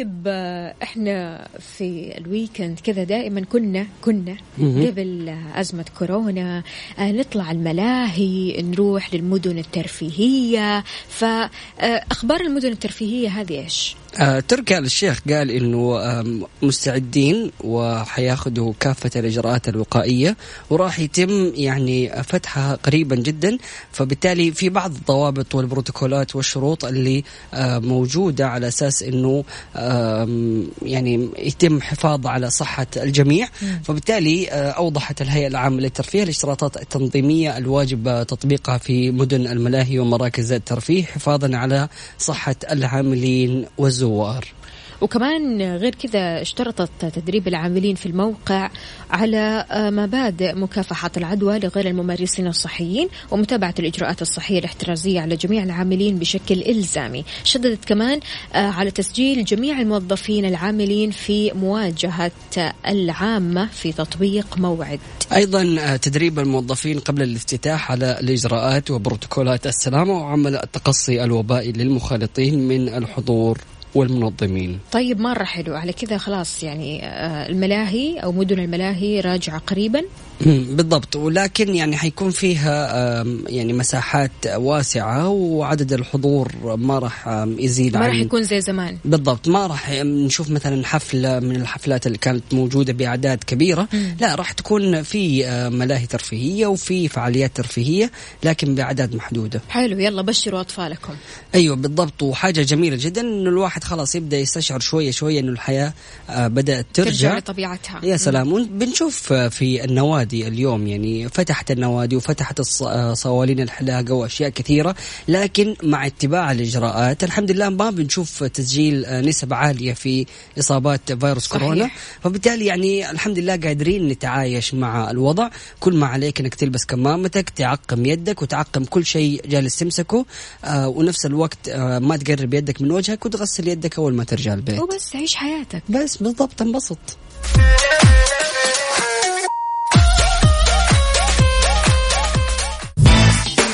طيب آه، إحنا في الويكند كذا دائما كنا كنا. قبل آه، أزمة كورونا آه، نطلع الملاهي نروح للمدن الترفيهية فاخبار المدن الترفيهية هذه إيش؟ آه تركي آل الشيخ قال إنه مستعدين وحياخذوا كافة الإجراءات الوقائية وراح يتم يعني فتحها قريبا جدا فبالتالي في بعض الضوابط والبروتوكولات والشروط اللي آه موجودة على أساس إنه يعني يتم حفاظ على صحه الجميع. فبالتالي آه أوضحت الهيئة العامة للترفيه الاشتراطات التنظيمية الواجب تطبيقها في مدن الملاهي ومراكز الترفيه حفاظا على صحة العاملين والزوار. وكمان غير كذا اشترطت تدريب العاملين في الموقع على آه، مبادئ مكافحة العدوى لغير الممارسين الصحيين ومتابعة الإجراءات الصحية الاحترازية على جميع العاملين بشكل إلزامي. شددت كمان آه، على تسجيل جميع الموظفين العاملين في مواجهة العامة في تطبيق موعد. أيضا آه، تدريب الموظفين قبل الافتتاح على الإجراءات وبروتوكولات السلامة وعمل التقصي الوبائي للمخالطين من الحضور. والمنظمين. طيب مرة حلو. على كذا خلاص يعني آه، الملاهي أو مدن الملاهي راجعة قريبا. بالضبط. ولكن يعني حيكون فيها يعني مساحات واسعة وعدد الحضور ما راح يزيد ما راح يكون زي زمان. بالضبط. ما راح نشوف مثلا حفلة من الحفلات اللي كانت موجودة بأعداد كبيرة. لا راح تكون في آه، ملاهي ترفيهية وفي فعاليات ترفيهية لكن بأعداد محدودة. حلو. يلا بشروا أطفالكم. أيوه بالضبط. وحاجة جميلة جدا إنه الواحد خلاص يبدأ يستشعر شوية شوية إنه الحياة آه، بدأت ترجع. ترجع لطبيعتها. يا سلام. بنشوف آه، في النوادي اليوم. يعني فتحت النوادي وفتحت آه، صوالين الحلاقة وأشياء كثيرة لكن مع اتباع الإجراءات الحمد لله ما بنشوف تسجيل آه، نسب عالية في إصابات فيروس صحيح. كورونا. فبالتالي يعني الحمد لله قادرين نتعايش مع الوضع. كل ما عليك إنك تلبس كمامتك تعقم يدك وتعقم كل شيء جالس تمسكه آه ونفس الوقت آه ما تقرب يدك من وجهك وتغسل يدك أول ما ترجع البيت. وبس عيش حياتك. بس بالضبط انبسط.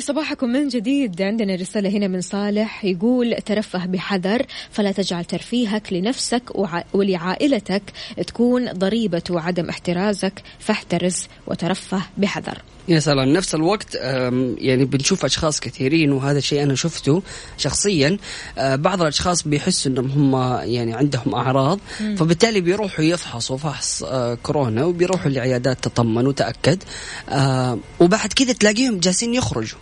لي صباحكم من جديد. عندنا رسالة هنا من صالح يقول ترفه بحذر فلا تجعل ترفيهك لنفسك ولعائلتك تكون ضريبة عدم احترازك فاحترز وترفه بحذر. يا سلام نفس الوقت يعني بنشوف أشخاص كثيرين وهذا الشيء أنا شفته شخصيا. آه، بعض الأشخاص بيحسوا إنهم هم يعني عندهم أعراض فبالتالي بيروحوا يفحصوا فحص آه، كورونا وبيروحوا لعيادات تطمن وتأكد. آه، وبعد كذا تلاقيهم جالسين يخرجوا.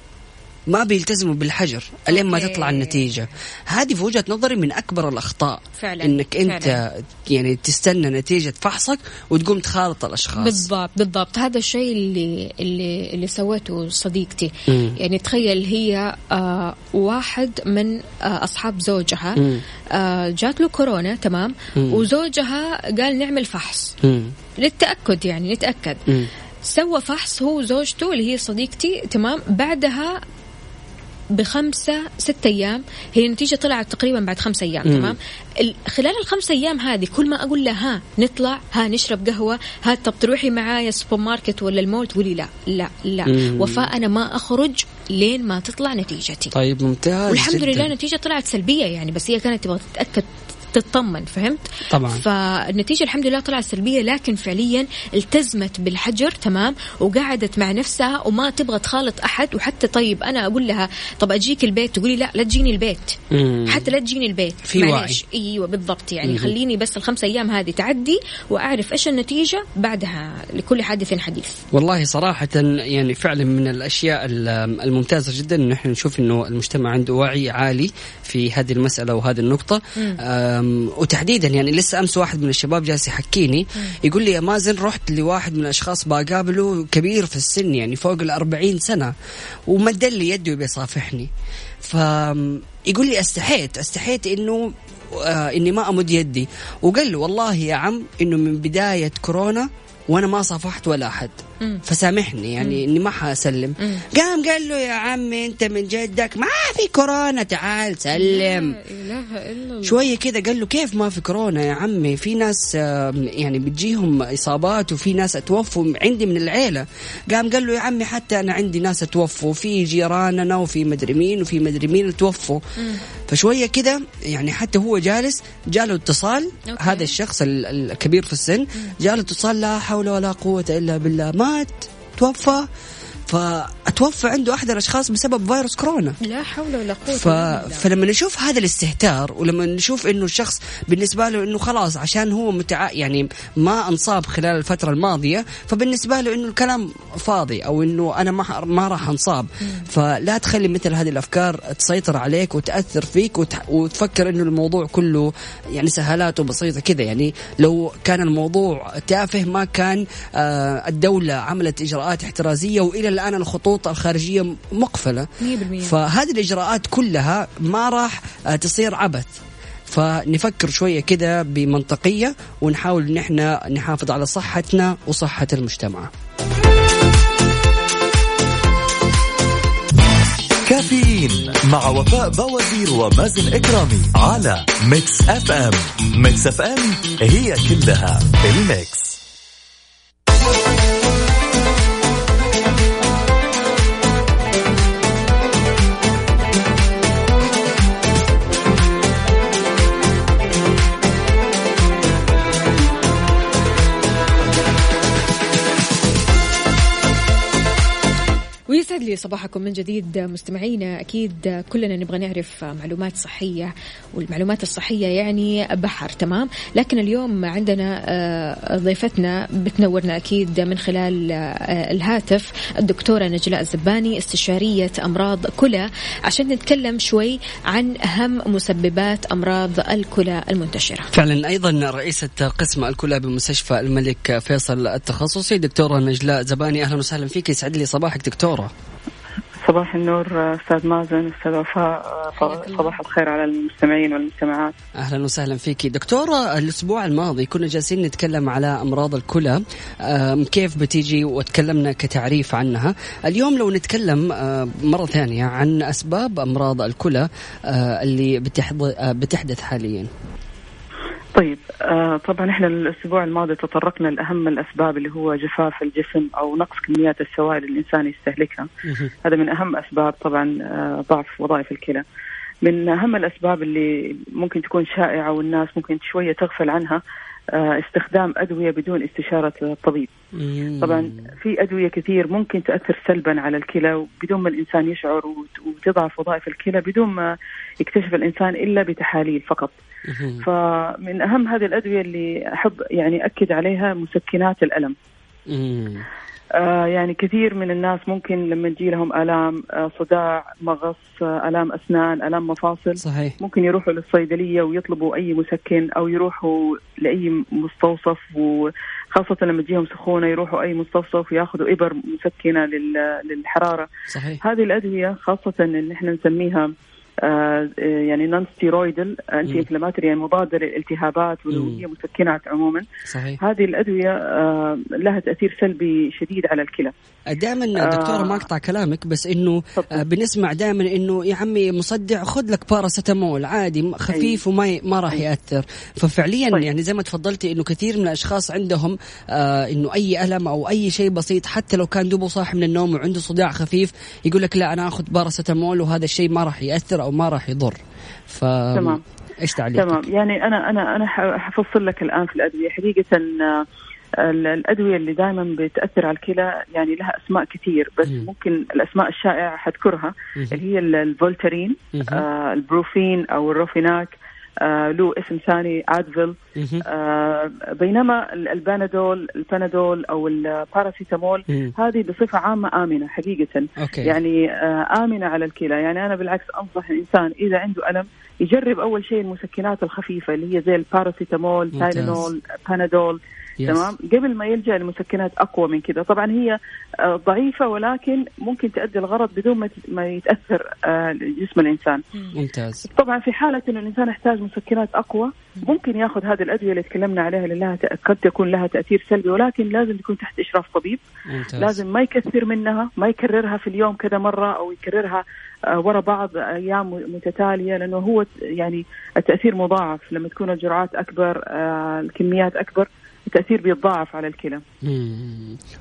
ما بيلتزموا بالحجر الين ما. تطلع النتيجة هذه في وجهة نظري من أكبر الأخطاء فعلاً، إنك أنت فعلاً. يعني تستنى نتيجة فحصك وتقوم تخالط الأشخاص بالضبط بالضبط هذا الشيء اللي اللي اللي سوته صديقتي مم. يعني تخيل هي آه واحد من آه أصحاب زوجها. آه جات له كورونا تمام مم. وزوجها قال نعمل فحص مم. للتأكد يعني نتاكد مم. سوى فحص هو وزوجته اللي هي صديقتي تمام بعدها بخمسة ستة أيام هي النتيجة طلعت تقريبا بعد خمسة أيام مم. تمام ال- خلال الخمسة أيام هذه كل ما أقول لها ها نطلع ها نشرب قهوة ها طب تروحي معايا السوبر ماركت ولا المول تقولي لا لا لا مم. وفاء أنا ما أخرج لين ما تطلع نتيجتي طيب ممتاز والحمد جداً. لله النتيجة طلعت سلبية يعني بس هي كانت تبغى تتأكد تطمن فهمت؟ طبعا. فالنتيجة الحمد لله طلعت سلبية لكن فعليا التزمت بالحجر تمام؟ وقعدت مع نفسها وما تبغى تخالط أحد. وحتى طيب أنا أقول لها طب أجيك البيت؟ تقولي لا لا تجيني البيت. مم. حتى لا تجيني البيت. في معليش. أيوه بالضبط. يعني مم. خليني بس الخمسة أيام هذه تعدي وأعرف إيش النتيجة بعدها لكل حادث حديث. والله صراحة يعني فعلا من الأشياء ال- الممتازة جدا إن إحنا نشوف إنه المجتمع عنده وعي عالي في هذه المسألة وهذه النقطة. أم، وتحديدا يعني لسه أمس واحد من الشباب جالس يحكيني يقول لي يا مازن رحت لواحد من الأشخاص بقابله كبير في السن يعني فوق الأربعين سنة ومد لي يده بيصافحني فيقول لي استحيت استحيت إنه آه إني ما أمد يدي. وقال له والله يا عم إنه من بداية كورونا وأنا ما صافحت ولا أحد. فسامحني يعني إني ما حأسلم. قام قال له يا عمي أنت من جدك؟ ما في كورونا تعال سلم. إله إلا الله. شوية كذا قال له كيف ما في كورونا يا عمي؟ في ناس يعني بتجيهم إصابات وفي ناس اتوفوا عندي من العيلة. قام قال له يا عمي حتى أنا عندي ناس اتوفوا في جيراننا وفي مدري مين وفي مدري مين توفوا. فشوية كذا يعني حتى هو جالس جاله اتصال. أوكي. هذا الشخص ال- الكبير في السن. جاله اتصال لا حول ولا قوة إلا بالله. مات توفى فأتوفى عنده أحد الأشخاص بسبب فيروس كورونا. لا حول ولا قوة ف... فلما نشوف هذا الاستهتار ولما نشوف إنه الشخص بالنسبة له إنه خلاص عشان هو متع... يعني ما انصاب خلال الفترة الماضية فبالنسبة له إنه الكلام فاضي أو إنه أنا ما. ما راح أنصاب. فلا تخلي مثل هذه الأفكار تسيطر عليك وتأثر فيك وت... وتفكر إنه الموضوع كله يعني سهالات وبسيطه كذا. يعني لو كان الموضوع تافه ما كان آه الدولة عملت إجراءات احترازية وإلى الآن الخطوط الخارجية مقفلة. 100% فهذه الإجراءات كلها ما راح آه، تصير عبث. فنفكر شوية كده بمنطقية ونحاول إن إحنا نحافظ على صحتنا وصحة المجتمع. كافيين مع وفاء بوازير ومازن إكرامي على Mix FM. Mix FM هي كلها في ال mix. ويسعد لي صباحكم من جديد مستمعينا. أكيد كلنا نبغى نعرف معلومات صحية والمعلومات الصحية يعني بحر تمام؟ لكن اليوم عندنا آه، ضيفتنا بتنورنا أكيد من خلال آه، الهاتف الدكتورة نجلاء الزباني استشارية أمراض كلى. عشان نتكلم شوي عن أهم مسببات أمراض الكلى المنتشرة. فعلا أيضا رئيسة قسم الكلى بمستشفى الملك فيصل التخصصي دكتورة نجلاء زباني أهلا وسهلا فيك. يسعد لي صباحك دكتوره صباح النور أستاذ مازن أستاذ وفاء. صباح الخير على المستمعين والمستمعات. أهلا وسهلا فيك. دكتوره الأسبوع الماضي كنا جالسين نتكلم على أمراض الكلى. كيف بتيجي؟ وتكلمنا كتعريف عنها. اليوم لو نتكلم مرة ثانية عن أسباب أمراض الكلى اللي بتحدث حاليا. طيب آه طبعا إحنا الأسبوع الماضي تطرقنا لأهم الأسباب اللي هو جفاف الجسم أو نقص كميات السوائل اللي الإنسان يستهلكها. هذا من أهم أسباب طبعا آه ضعف وظائف الكلى. من أهم الأسباب اللي ممكن تكون شائعة والناس ممكن شوية تغفل عنها آه استخدام أدوية بدون استشارة الطبيب. طبعا في أدوية كثير ممكن تاثر سلبا على الكلى بدون ما الإنسان يشعر وت- وتضعف وظائف الكلى بدون ما يكتشف الإنسان إلا بتحاليل فقط. فمن أهم هذه الأدوية اللي أحب يعني أكد عليها مسكنات. آه يعني كثير من الناس ممكن لما تجي لهم آلام آه صداع مغص آه آلام أسنان آلام مفاصل صحيح. ممكن يروحوا للصيدلية ويطلبوا أي مسكن أو يروحوا لأي مستوصف وخاصة لما تجيهم سخونة يروحوا أي مستوصف وياخذوا إبر مسكنة لل- للحرارة. صحيح. هذه الأدوية خاصة ان إحنا نسميها آه، يعني نون ستيرويدال انتي انفلاماتوري يعني مضادة للالتهابات وهي مسكنات عموما. صحيح. هذه الأدوية آه، لها تأثير سلبي شديد على الكلى. دائما دكتورة ما أقطع كلامك بس إنه آه، بنسمع دائما إنه يا عمي مصدع خذ لك باراسيتامول عادي خفيف وما ما راح يأثر. ففعليا طيب. يعني زي ما تفضلتي إنه كثير من الأشخاص عندهم آه إنه أي ألم أو أي شيء بسيط حتى لو كان دوبه صاحي من النوم وعنده صداع خفيف يقول لك لا أنا آخذ باراسيتامول وهذا الشيء ما راح يأثر أو ما راح يضر ف تمام. إيش تعليقك؟ تمام يعني أنا أنا أنا حفصل لك الآن في الأدوية حقيقة آه، ال- الأدوية اللي دائما بتأثر على الكلى يعني لها أسماء كثير بس مم. ممكن الأسماء الشائعة حذكرها. اللي هي ال- ال Voltaren. آه ال Brufen أو ال Rofenac آه له اسم ثاني Advil مهم. آه بينما ال- ال Panadol ال Panadol أو الباراسيتامول. هذه بصفة عامة آمنة حقيقة okay يعني آه، آمنة على الكلى يعني أنا بالعكس أنصح الإنسان إذا عنده ألم يجرب أول شيء المسكنات الخفيفة اللي هي زي الباراسيتامول ممتاز. تايلينول بانادول يس. تمام؟ قبل ما يلجأ لمسكنات أقوى من كذا طبعا هي آه، ضعيفة ولكن ممكن تؤدي الغرض بدون ما يتأثر آه، جسم الإنسان. ممتاز. طبعا في حالة أنه الإنسان يحتاج مسكنات أقوى ممكن ياخذ هذه الأدوية اللي تكلمنا عليها اللي لها ت- قد تكون لها تأثير سلبي ولكن لازم تكون تحت إشراف طبيب. ممتاز. لازم ما يكثر منها ما يكررها في اليوم كذا مرة أو يكررها آه، ورا بعض أيام متتالية لأنه هو يعني التأثير مضاعف. لما تكون الجرعات أكبر آه، الكميات أكبر التأثير بيتضاعف على الكلى.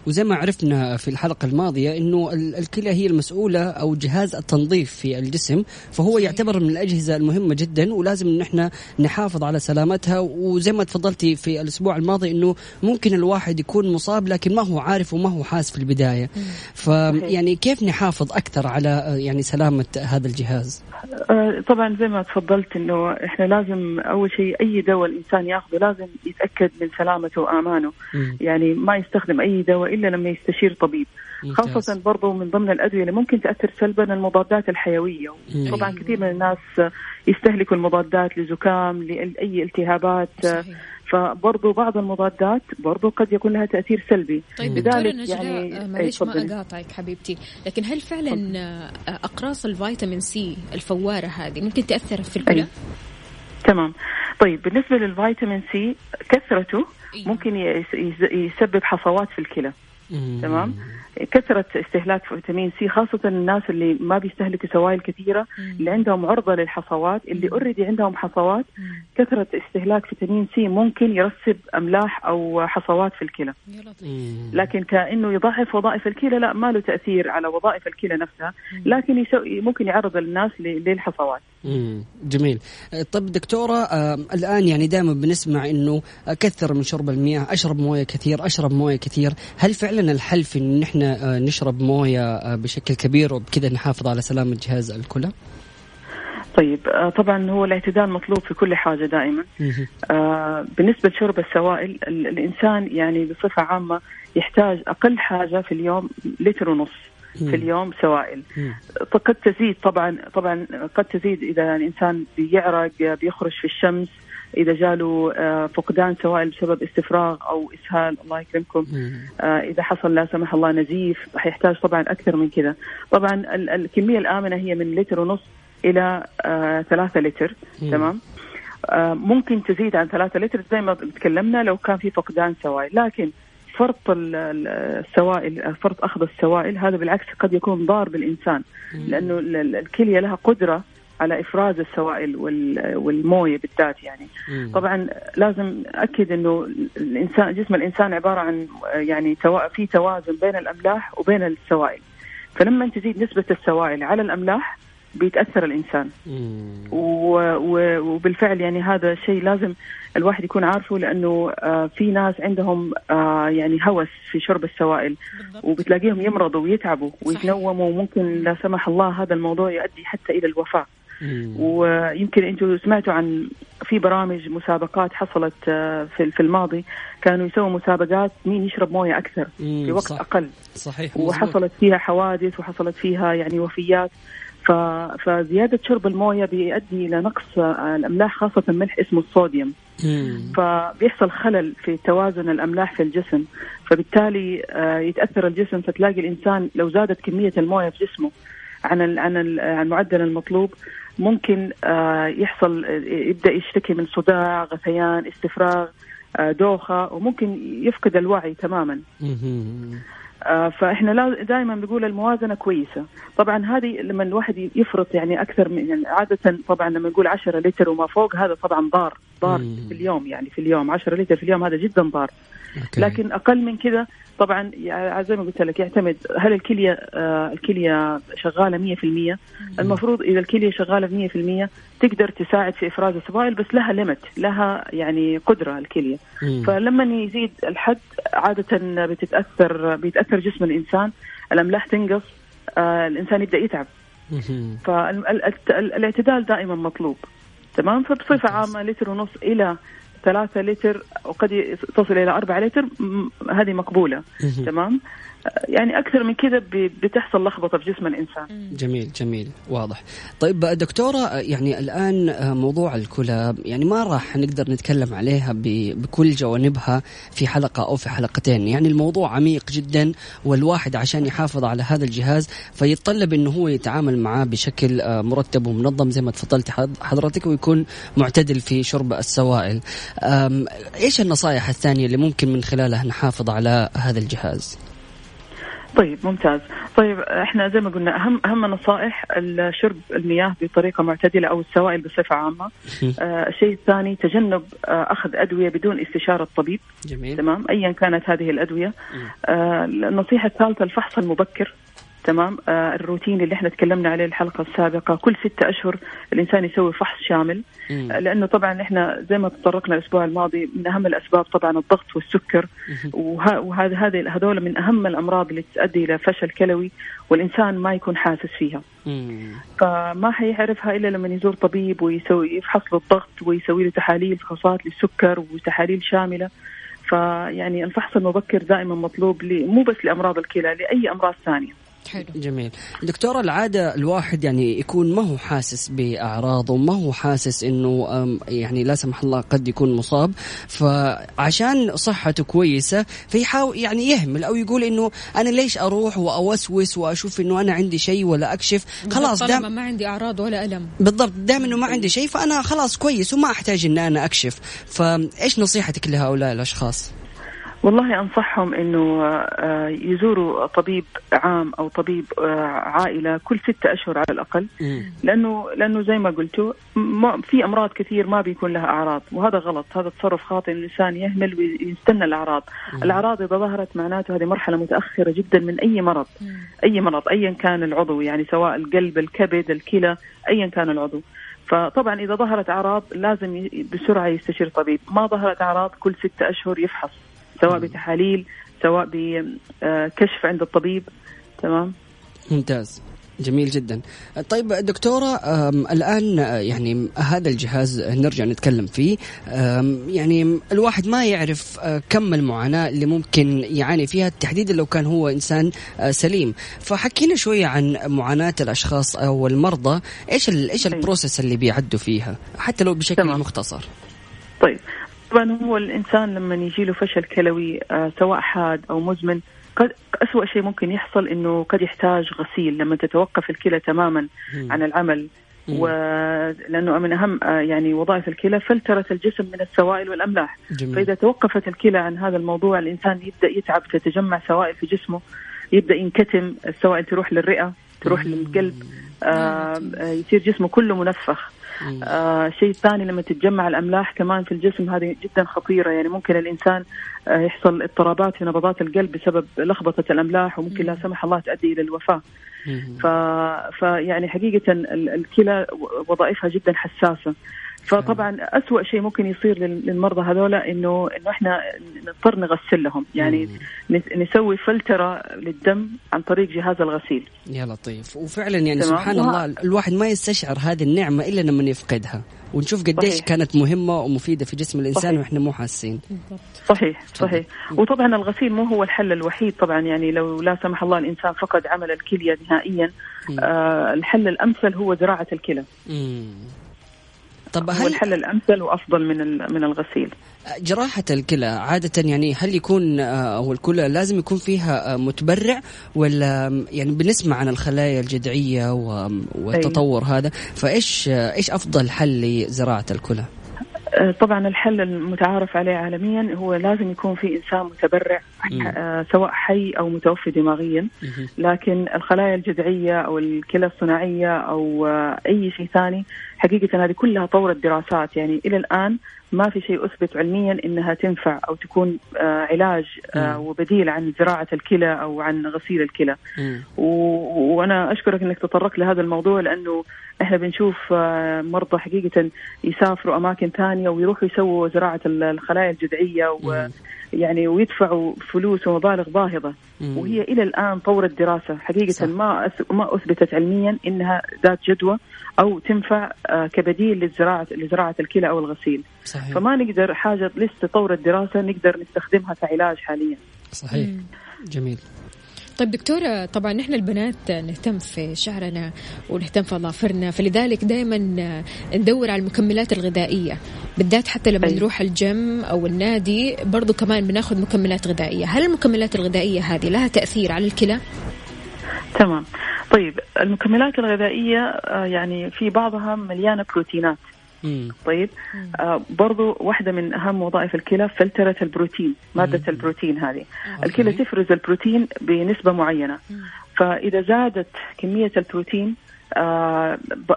وزي ما عرفنا في الحلقة الماضية إنه ال- الكلى هي المسؤولة أو جهاز التنظيف في الجسم فهو يعتبر من الأجهزة المهمة جدا ولازم إن إحنا نحافظ على سلامتها. وزي ما تفضلتي في الأسبوع الماضي إنه ممكن الواحد يكون مصاب لكن ما هو عارف وما هو حاس في البداية. فيعني كيف نحافظ أكثر على آه، يعني سلامة هذا الجهاز؟ آه، طبعا زي ما تفضلت إنه إحنا لازم أول شيء أي دواء الإنسان ياخذه لازم يتأكد من سلامته. وأمانه مم. يعني ما يستخدم أي دواء إلا لما يستشير طبيب ممتاز. خاصة برضو من ضمن الأدوية اللي ممكن تأثر سلبا المضادات الحيوية مم. طبعا كثير من الناس يستهلكوا المضادات لزكام لأي التهابات صحيح. فبرضو بعض المضادات برضو قد يكون لها تأثير سلبي طيب لذلك يعني- آه، أي، معليش ما. أقاطعك حبيبتي لكن هل فعلا آه، أقراص الفيتامين سي الفوارة هذه ممكن تأثر في الكلى؟ تمام طيب بالنسبة للفيتامين سي كثرته أيوة. ممكن يس- يس- يسبب حصوات في الكلى. تمام كثرة استهلاك فيتامين سي خاصة الناس اللي ما بيستهلكوا سوائل كثيرة اللي عندهم عرضة للحصوات اللي already عندهم حصوات كثرة استهلاك فيتامين سي ممكن يرسب أملاح أو حصوات في الكلى. يا لطيف. مم. لكن كأنه يضاعف وظائف الكلى لا ما له تأثير على وظائف الكلى نفسها لكن ممكن يعرض الناس ل- للحصوات. جميل. طب دكتورة آه، الآن يعني دائما بنسمع أنه كثر من شرب المياه أشرب موية كثير أشرب موية كثير. هل فعلا الحل في أن إحنا آه، نشرب موية آه، بشكل كبير وبكذا نحافظ على سلامة جهاز الكلى طيب آه، طبعا هو الاعتدال مطلوب في كل حاجة دائما مهم. آه، بالنسبة لشرب السوائل ال- الإنسان يعني بصفة عامة يحتاج أقل حاجة في اليوم لتر ونص. في اليوم سوائل. قد تزيد طبعا طبعا قد تزيد إذا الإنسان بيعرق بيخرج في الشمس إذا جاله آه، فقدان سوائل بسبب استفراغ أو إسهال الله يكرمكم. آه، إذا حصل لا سمح الله نزيف راح يحتاج طبعا أكثر من كذا. طبعا ال- الكمية الآمنة هي من لتر ونص إلى آه، ثلاثة لتر. تمام؟ ممكن تزيد عن ثلاثة لتر زي ما تكلمنا لو كان في فقدان سوائل. لكن فرط ال- ال- السوائل فرط أخذ السوائل هذا بالعكس قد يكون ضار بالإنسان لأنه ال- ال- الكلية لها قدرة على إفراز السوائل وال- والموية بالذات يعني مم. طبعا لازم أكد أنه الإنسان جسم الإنسان عبارة عن يعني في توازن بين الأملاح وبين السوائل فلما تزيد نسبة السوائل على الأملاح بيتأثر الإنسان مم. و- و- وبالفعل يعني هذا شيء لازم الواحد يكون عارفه لأنه آه، في ناس عندهم آه، يعني هوس في شرب السوائل بالضبط وبتلاقيهم يمرضوا ويتعبوا. ويتنوموا وممكن لا سمح الله هذا الموضوع يؤدي حتى إلى الوفاة. ويمكن أنتم سمعتوا عن في برامج مسابقات حصلت آه، في في الماضي كانوا يسووا مسابقات مين يشرب موية أكثر. في وقت صح. أقل صحيح مظبوط. وحصلت فيها حوادث وحصلت فيها يعني وفيات. فزيادة شرب الموية بيؤدي إلى نقص آه، الأملاح خاصة ملح اسمه الصوديوم. فبيحصل خلل في توازن الأملاح في الجسم فبالتالي آه، يتأثر الجسم فتلاقي الإنسان لو زادت كمية الموية في جسمه عن ال... عن ال... عن المعدل المطلوب ممكن آه، يحصل يبدأ يشتكي من صداع غثيان استفراغ آه، دوخة وممكن يفقد الوعي تماما. آه، فإحنا دائما بنقول الموازنة كويسة. طبعا هذه لما الواحد يفرط يعني أكثر من يعني عادة طبعا لما نقول 10 لتر وما فوق هذا طبعا ضار ضار في اليوم يعني في اليوم. 10 لتر في اليوم هذا جدا ضار. لكن أقل من كذا طبعا زي ما قلت لك يعتمد هل الكلية آه الكلية شغالة 100% المفروض إذا الكلية شغالة 100% تقدر تساعد في إفراز السوائل بس لها ليمت لها يعني قدرة الكلية. فلما يزيد الحد عادة بتتأثر بيتأثر جسم الإنسان. الأملاح تنقص آه الإنسان يبدأ يتعب. فالاعتدال دائما مطلوب. تمام؟ فبصفة عامة لتر ونص إلى ثلاثة لتر وقد تصل إلى أربعة لتر هذه مقبولة. تمام؟ يعني أكثر من كذا بتحصل لخبطة في جسم الإنسان. جميل جميل واضح. طيب دكتورة يعني الآن موضوع الكلى يعني ما راح نقدر نتكلم عليها بكل جوانبها في حلقة أو في حلقتين، يعني الموضوع عميق جدا والواحد عشان يحافظ على هذا الجهاز فيتطلب إنه هو يتعامل معاه بشكل مرتب ومنظم زي ما تفضلت حضرتك ويكون معتدل في شرب السوائل. إيش النصائح الثانية اللي ممكن من خلالها نحافظ على هذا الجهاز؟ طيب ممتاز. طيب إحنا زي ما قلنا أهم أهم النصائح شرب المياه بطريقة معتدلة أو السوائل بصفة عامة. آه الشيء الثاني تجنب آه أخذ أدوية بدون استشارة طبيب جميل. تمام؟ ايا كانت هذه الأدوية. آه النصيحة الثالثة الفحص المبكر. تمام. آه الروتين اللي إحنا تكلمنا عليه الحلقة السابقة كل ستة أشهر الإنسان يسوي فحص شامل. آه لأنه طبعا إحنا زي ما تطرقنا الأسبوع الماضي من أهم الأسباب طبعا الضغط والسكر. وهذا هذه هذول من أهم الأمراض اللي تؤدي إلى فشل كلوي والإنسان ما يكون حاسس فيها. فما حيعرفها إلا لما يزور طبيب ويسوي يفحص له الضغط ويسوي له تحاليل فحوصات للسكر وتحاليل شاملة. فيعني الفحص المبكر دائما مطلوب مو بس لأمراض الكلى لأي أمراض ثانية. حلو. جميل. دكتورة العادة الواحد يعني يكون ما هو حاسس بأعراضه ما هو حاسس أنه يعني لا سمح الله قد يكون مصاب. فعشان صحته كويسة فيحاول يعني يهمل أو يقول أنه أنا ليش أروح وأوسوس وأشوف أنه أنا عندي شيء ولا أكشف؟ خلاص دام ما عندي أعراض ولا ألم. بالضبط دام أنه ما عندي شيء فأنا خلاص كويس وما أحتاج أن أنا أكشف. فإيش نصيحتك لهؤلاء الأشخاص؟ والله أنصحهم إنه آه، يزوروا طبيب عام أو طبيب آه، عائلة كل ستة أشهر على الأقل. لأنه لأنه زي ما قلتوا في أمراض كثير ما بيكون لها أعراض وهذا غلط. هذا تصرف خاطئ الإنسان يهمل ويستنى الأعراض. الأعراض إذا ظهرت معناته هذه مرحلة متأخرة جدا من أي مرض. أي مرض ايا كان العضو يعني سواء القلب الكبد الكلى ايا كان العضو. فطبعا إذا ظهرت أعراض لازم بسرعة يستشير طبيب. ما ظهرت أعراض كل ستة أشهر يفحص. سواء بتحاليل سواء بكشف عند الطبيب تمام؟ ممتاز. جميل جدا. طيب دكتورة الآن يعني هذا الجهاز نرجع نتكلم فيه. يعني الواحد ما يعرف كم المعاناة اللي ممكن يعاني فيها تحديدا لو كان هو إنسان سليم. فحكينا شوية عن معاناة الأشخاص أو المرضى. إيش إيش طيب. ال process اللي بيعدوا فيها؟ حتى لو بشكل تمام. مختصر. طيب. طبعا هو الإنسان لما يجي له فشل كلوي آه سواء حاد أو مزمن قد أسوأ شيء ممكن يحصل إنه قد يحتاج غسيل لما تتوقف الكلى تماما. عن العمل ولأنه من أهم آه، يعني وظائف الكلى فلترة الجسم من السوائل والأملاح جميل. فإذا توقفت الكلى عن هذا الموضوع الإنسان يبدأ يتعب تتجمع سوائل في جسمه يبدأ ينكتم السوائل تروح للرئة تروح مم. للقلب آه يصير جسمه كله منفخ آه شيء ثاني لما تتجمع الأملاح كمان في الجسم هذه جدا خطيرة. يعني ممكن الإنسان آه يحصل اضطرابات في نبضات القلب بسبب لخبطة الأملاح وممكن لا سمح الله تؤدي إلى الوفاة. ف... فيعني حقيقة الكلى وظائفها جدا حساسة. فطبعا أسوأ شيء ممكن يصير للمرضى هذولا انه إنه إحنا نضطر نغسل لهم. يعني نسوي فلترة للدم عن طريق جهاز الغسيل. يا لطيف. وفعلا يعني سبحان الله الواحد ما يستشعر هذه النعمة إلا لما يفقدها. ونشوف قديش صحيح. كانت مهمة ومفيدة في جسم الإنسان صحيح. وإحنا مو حاسين. صحيح صحيح. وطبعا الغسيل مو هو الحل الوحيد طبعا. يعني لو لا سمح الله الإنسان فقد عمل الكلية نهائيا آه الحل الأمثل هو زراعة الكلى. طب هل الحل الأمثل وأفضل من من الغسيل جراحة الكلى عادة يعني هل يكون آه، أو الكلى لازم يكون فيها آه، متبرع ولا يعني بنسمع عن الخلايا الجذعية والتطور هذا فإيش آه، إيش أفضل حل لزراعة الكلى؟ طبعا الحل المتعارف عليه عالميا هو لازم يكون في إنسان متبرع سواء حي أو متوفي دماغيا. لكن الخلايا الجذعية أو الكلى الصناعية أو آه، أي شيء ثاني حقيقة هذه كلها طورت دراسات. يعني إلى الآن ما في شيء أثبت علميا إنها تنفع أو تكون آه، علاج آه،. وبديل عن زراعة الكلى أو عن غسيل الكلى. و- وأنا أشكرك إنك تطرقت لهذا الموضوع لأنه إحنا بنشوف آه، مرضى حقيقة يسافروا أماكن ثانية ويروحوا يسووا زراعة ال- الخلايا الجذعية مم. ويعني ويدفعوا فلوس ومبالغ باهظة. مم. وهي إلى الآن طورت دراسة. حقيقة صح. ما أث- ما أثبتت علميا إنها ذات جدوى أو تنفع آه، كبديل للزراعة لزراعة الكلى أو الغسيل. صحيح. فما نقدر حاجة لسه طورت دراسة نقدر نستخدمها كعلاج حاليا. صحيح. جميل. طيب دكتورة طبعا نحن البنات نهتم في شعرنا ونهتم في أظافرنا فلذلك دائما ندور على المكملات الغذائية بالذات حتى لما أيوة. نروح الجيم أو النادي برضو كمان بناخذ مكملات غذائية هل المكملات الغذائية هذه لها تأثير على الكلى؟ تمام طيب المكملات الغذائية آه، يعني في بعضها مليانة بروتينات مم. طيب. آه برضو واحدة من أهم وظائف الكلى فلترة البروتين مادة البروتين هذه. الكلى تفرز البروتين بنسبة معينة. فإذا زادت كمية البروتين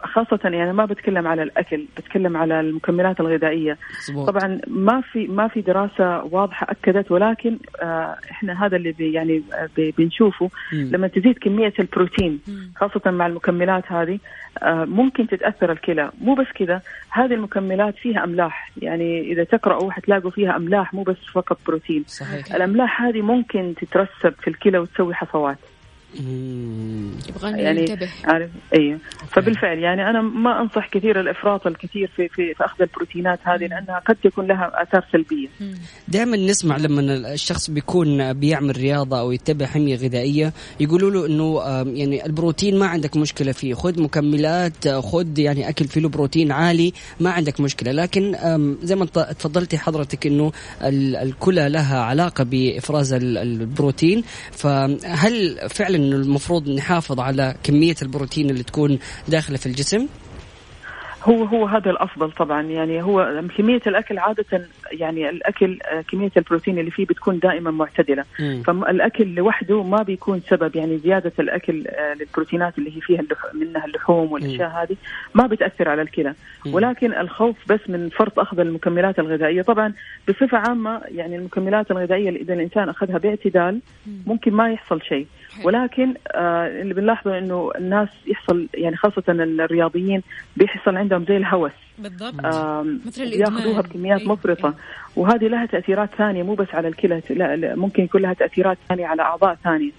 خاصة يعني ما بتكلم على الأكل بتكلم على المكملات الغذائية. مظبوط. طبعا ما في ما في دراسة واضحة أكدت ولكن آه إحنا هذا اللي بي يعني آه، بي بنشوفه. مم. لما تزيد كمية البروتين خاصة مع المكملات هذه آه، ممكن تتأثر الكلى. مو بس كذا هذه المكملات فيها أملاح. يعني إذا تقرأوا حتلاقوا فيها أملاح مو بس فقط بروتين. صحيح. الأملاح هذه ممكن تترسب في الكلى وتسوي حصوات يبغانا يعني عارف أيوه فبالفعل يعني أنا ما أنصح كثير الإفراط الكثير في في, في أخذ البروتينات هذه لأنها قد تكون لها آثار سلبية. دائما نسمع لما الشخص بيكون بيعمل رياضة أو يتبع حمية غذائية يقولوا له إنه يعني البروتين ما عندك مشكلة فيه. خذ مكملات خذ يعني أكل فيه له بروتين عالي ما عندك مشكلة. لكن زي ما تفضلتي حضرتك إنه ال- الكلى لها علاقة بإفراز ال- البروتين. فهل فعلا إنه المفروض نحافظ على كمية البروتين اللي تكون داخلة في الجسم؟ هو هو هذا الأفضل طبعا. يعني هو كمية الأكل عادة يعني الأكل آه، كمية البروتين اللي فيه بتكون دائما معتدلة. مم. فالاكل لوحده ما بيكون سبب. يعني زيادة الأكل آه، للبروتينات اللي هي فيها اللح... منها اللحوم والأشياء هذه ما بتأثر على الكلى. ولكن الخوف بس من فرط أخذ المكملات الغذائية. طبعا بصفة عامة يعني المكملات الغذائية إذا الإنسان أخذها باعتدال ممكن ما يحصل شيء. ولكن آه اللي بنلاحظه إنه الناس يحصل يعني خاصة الرياضيين بيحصل عندهم زي الهوس. بالضبط. مثل الإدمان. يأخذوها بكميات. مفرطة. وهذه لها تأثيرات ثانية مو بس على الكلى لا لا، ممكن يكون لها تأثيرات ثانية على أعضاء ثانية.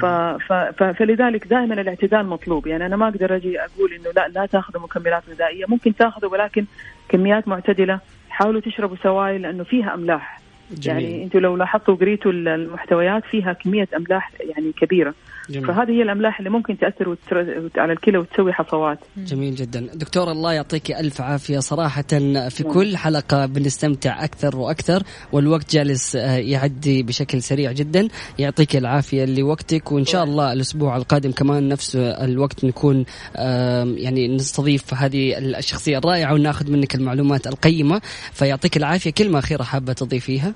ف ف ف فلذلك دائما الاعتدال مطلوب. يعني أنا ما أقدر أجي أقول إنه لا لا تأخذوا مكملات غذائية. ممكن تأخذوا ولكن كميات معتدلة. حاولوا تشربوا سوائل لأنه فيها أملاح. جميل. يعني أنتم لو لاحظتوا وقريتوا المحتويات فيها كمية أملاح يعني كبيرة جميل. فهذه هي الأملاح اللي ممكن تأثر وتر... على الكلى وتسوي حصوات جميل جدا. دكتور الله يعطيك ألف عافية. صراحة في كل حلقة بنستمتع أكثر وأكثر والوقت جالس آه، يعدي بشكل سريع جدا. يعطيك العافية لوقتك وإن شاء الله الأسبوع القادم كمان نفس الوقت نكون يعني نستضيف هذه الشخصية الرائعة وناخذ منك المعلومات القيمة. فيعطيك العافية. كلمة أخيرة حابة تضيفيها؟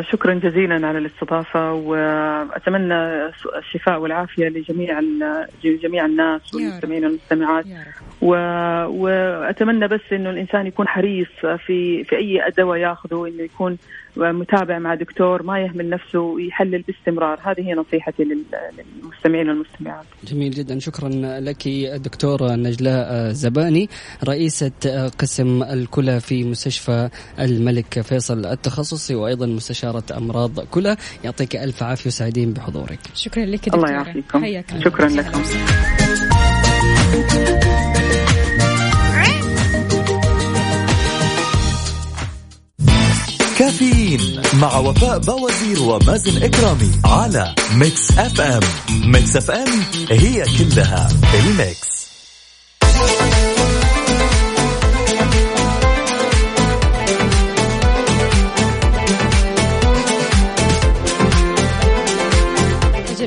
شكرا جزيلا على الاستضافة وأتمنى الشفاء والعافية لجميع جميع الناس. والمستمعين والمستمعات و... وأتمنى بس إنه الإنسان يكون حريص في في أي دواء ياخذه إنه يكون متابع مع دكتور ما يهمل نفسه ويحلل باستمرار. هذه هي نصيحتي لل- للمستمعين والمستمعات. جميل جدا. شكرا لك دكتورة نجلاء زباني رئيسة قسم الكلى في مستشفى الملك فيصل التخصصي وأيضا مستشارة أمراض كلى. يعطيك ألف عافية وسعيدين بحضورك. شكرا لك الله دكتورة. يعافيكم. حياك الله. شكرا لكم. كافيين مع وفاء باوزير ومازن إكرامي على Mix FM Mix FM هي كلها ال mix.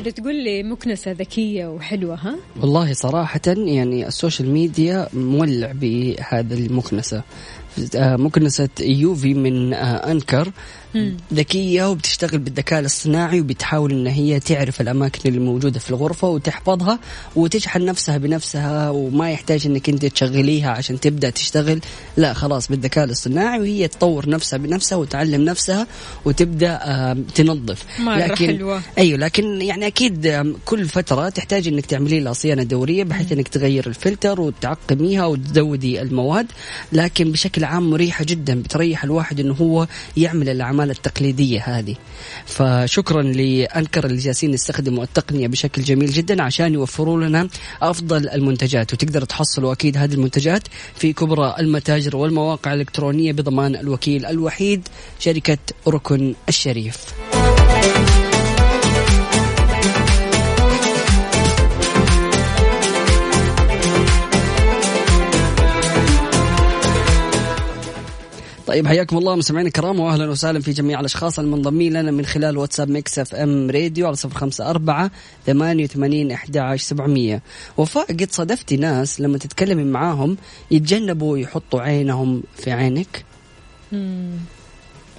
أجل تقول لي مكنسة ذكية وحلوة ها؟ والله صراحة يعني ال social media مولع بهذه المكنسة، مكنسة eufy من آه، Anker. ذكية وبتشتغل بالذكاء الاصطناعي وبتحاول إن هي تعرف الأماكن اللي موجودة في الغرفة وتحفظها وتشحن نفسها بنفسها وما يحتاج إنك أنت تشغليها عشان تبدأ تشتغل. لا خلاص بالذكاء الاصطناعي وهي تطور نفسها بنفسها وتعلم نفسها وتبدأ تنظف. مرة لكن حلوة. أيوه لكن يعني أكيد كل فترة تحتاج إنك تعملي لها صيانة دورية بحيث إنك تغير الفلتر وتعقميها وتزودي المواد لكن بشكل عام مريحة جدا بتريح الواحد إنه هو يعمل الأعمال التقليدية هذه. فشكرا لأنكر اللي جالسين يستخدموا التقنية بشكل جميل جدا عشان يوفروا لنا أفضل المنتجات وتقدر تحصلوا أكيد هذه المنتجات في كبرى المتاجر والمواقع الإلكترونية بضمان الوكيل الوحيد شركة ركن الشريف. طيب حياكم الله مستمعينا الكرام واهلا وسهلا في جميع الأشخاص المنضمين لنا من خلال واتساب Mix FM Radio على صفر خمسة أربعة ثمانية وثمانين أحد عشر سبعمية. وفاء قد صادفتي ناس لما تتكلمي معاهم يتجنبوا يحطوا عينهم في عينك؟ أي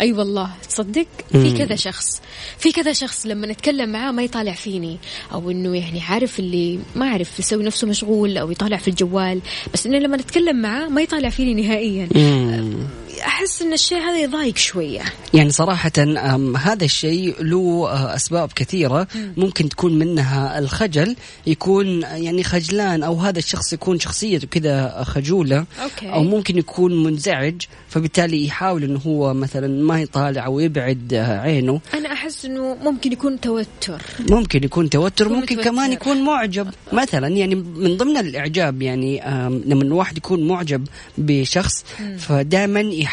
أيوة والله تصدق؟ في كذا شخص في كذا شخص لما نتكلم معاه ما يطالع فيني أو إنه يعني عارف اللي ما اعرف يسوي نفسه مشغول أو يطالع في الجوال بس إنه لما نتكلم معاه ما يطالع فيني نهائيا. أحس إن الشيء هذا يضايق شوية. يعني صراحة أم، هذا الشيء له آه، أسباب كثيرة. ممكن تكون منها الخجل يكون يعني خجلان أو هذا الشخص يكون شخصيته كذا خجولة. أوكي. أو ممكن يكون منزعج فبالتالي يحاول أنه هو مثلا ما يطالع أو يبعد آه، عينه. أنا أحس إنه ممكن يكون توتر. ممكن يكون توتر يكون ممكن متوتر. كمان يكون معجب. مثلا يعني من ضمن الإعجاب يعني لما الواحد يكون معجب بشخص فدائما يحاول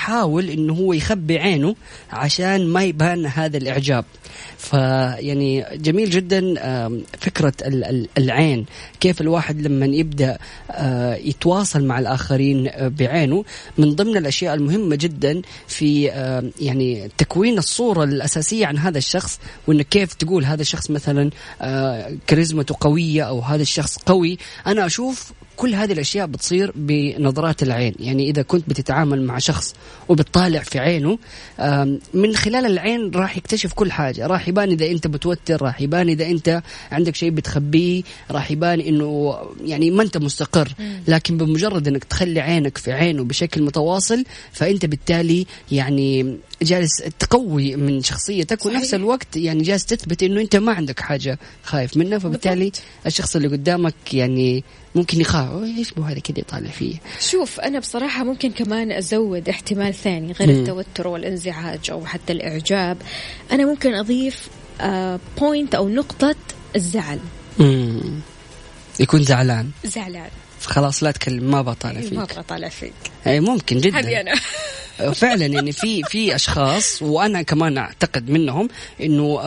إنه هو يخبي عينه عشان ما يبان هذا الإعجاب. فيعني جميل جدا فكرة ال- ال- العين. كيف الواحد لما يبدأ آه، يتواصل مع الآخرين آه، بعينه. من ضمن الأشياء المهمة جدا في يعني تكوين الصورة الأساسية عن هذا الشخص وانك كيف تقول هذا الشخص مثلا آه، كاريزمته قوية أو هذا الشخص قوي. أنا أشوف كل هذه الأشياء بتصير بنظرات العين. يعني إذا كنت بتتعامل مع شخص وبتطالع في عينه من خلال العين راح يكتشف كل حاجة. راح يبان إذا أنت متوتر راح يبان إذا أنت عندك شيء بتخبيه راح يبان إنه يعني ما أنت مستقر. لكن بمجرد إنك تخلي عينك في عينه بشكل متواصل فأنت بالتالي يعني جالس تقوي من شخصيتك ونفس. الوقت يعني جالس تثبت إنه أنت ما عندك حاجة خايف منها فبالتالي الشخص اللي قدامك يعني ممكن يخاف "أوه، إيش بو هذا كذا يطالع فيه؟ شوف أنا بصراحة ممكن كمان أزود احتمال ثاني غير التوتر والانزعاج أو حتى الإعجاب. أنا ممكن أضيف point أو نقطة الزعل. مم. يكون زعلان. زعلان. فخلاص لا تكلم ما بطالع ما فيك. أبغى أطالع فيك. اي ممكن جدا. هذه أنا. [LAUGHS] فعلا يعني في في أشخاص وأنا كمان أعتقد منهم إنه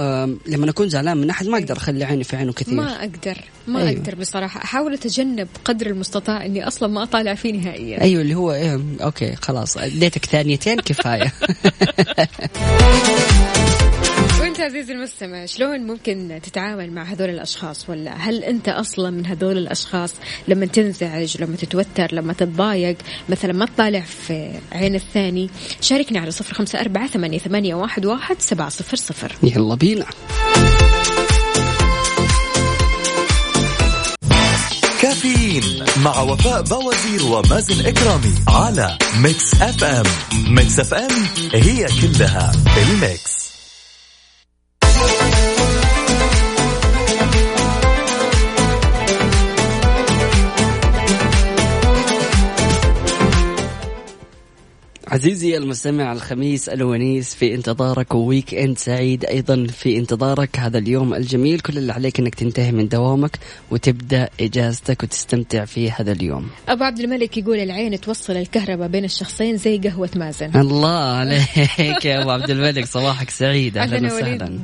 لما أكون زعلان من أحد ما أقدر أخلي عيني في عينه كثير. ما أقدر ما أيوة. أقدر بصراحة. أحاول أتجنب قدر المستطاع إني أصلا ما أطالع فيه نهائيا. أيوه اللي هو إيه أوكي خلاص اديتك ثانيتين كفاية. [LAUGHS] عزيزي المستمع شلون ممكن تتعامل مع هذول الأشخاص؟ ولا هل أنت أصلا من هذول الأشخاص؟ لما تنزعج لما تتوتر لما تتضايق مثلا ما تطالع في عين الثاني شاركني على صفر خمسة أربعة ثمانية, ثمانية واحد, واحد سبعة صفر صفر. يلا بينا. كافيين مع وفاء باوزير ومازن إكرامي على Mix FM. Mix FM هي كلها ال mix. عزيزي المستمع الخميس الونيس في انتظارك و weekend سعيد أيضا في انتظارك هذا اليوم الجميل. كل اللي عليك إنك تنتهي من دوامك وتبدأ إجازتك وتستمتع في هذا اليوم. أبو عبد الملك يقول العين توصل الكهرباء بين الشخصين زي قهوة مازن. الله عليك يا أبو عبد الملك صباحك سعيد أهلا وسهلا. وليد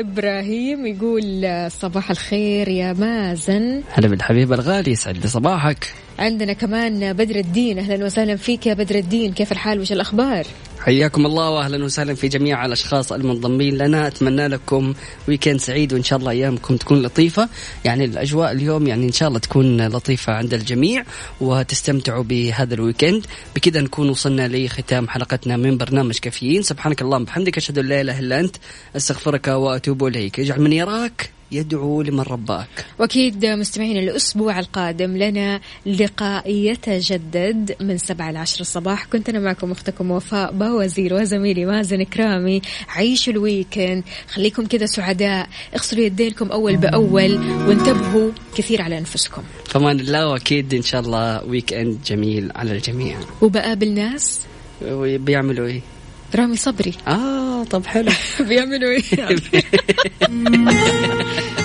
إبراهيم يقول صباح الخير يا مازن. هلا بالحبيب الغالي يسعد صباحك. عندنا كمان بدر الدين. أهلا وسهلا فيك يا بدر الدين. كيف الحال؟ وش الأخبار؟ حياكم الله واهلا وسهلا في جميع الأشخاص المنضمين لنا. أتمنى لكم weekend سعيد وإن شاء الله أيامكم تكون لطيفة. يعني الأجواء اليوم يعني إن شاء الله تكون لطيفة عند الجميع وتستمتعوا بهذا ال weekend بكذا نكون وصلنا لختام حلقتنا من برنامج كافيين. سبحانك اللهم وبحمدك أشهد أن لا إله إلا أنت أستغفرك وأتوب إليك. اجعل من يراك. يدعو لمن رباك. وأكيد مستمعين الأسبوع القادم لنا لقاء يتجدد من سبعة لعشر الصباح. كنت أنا معكم أختكم وفاء باوزير وزميلي مازن كرامي عيشوا ال weekend. خليكم كذا سعداء. اغسلوا يدينكم أول بأول وانتبهوا كثير على أنفسكم. فمان الله وأكيد إن شاء الله weekend جميل على الجميع. وبقابل ناس؟ بيعملوا إيه؟ رامي صبري. آه طب حلو. [LAUGHS] بيعملوا إيه؟ [LAUGHS]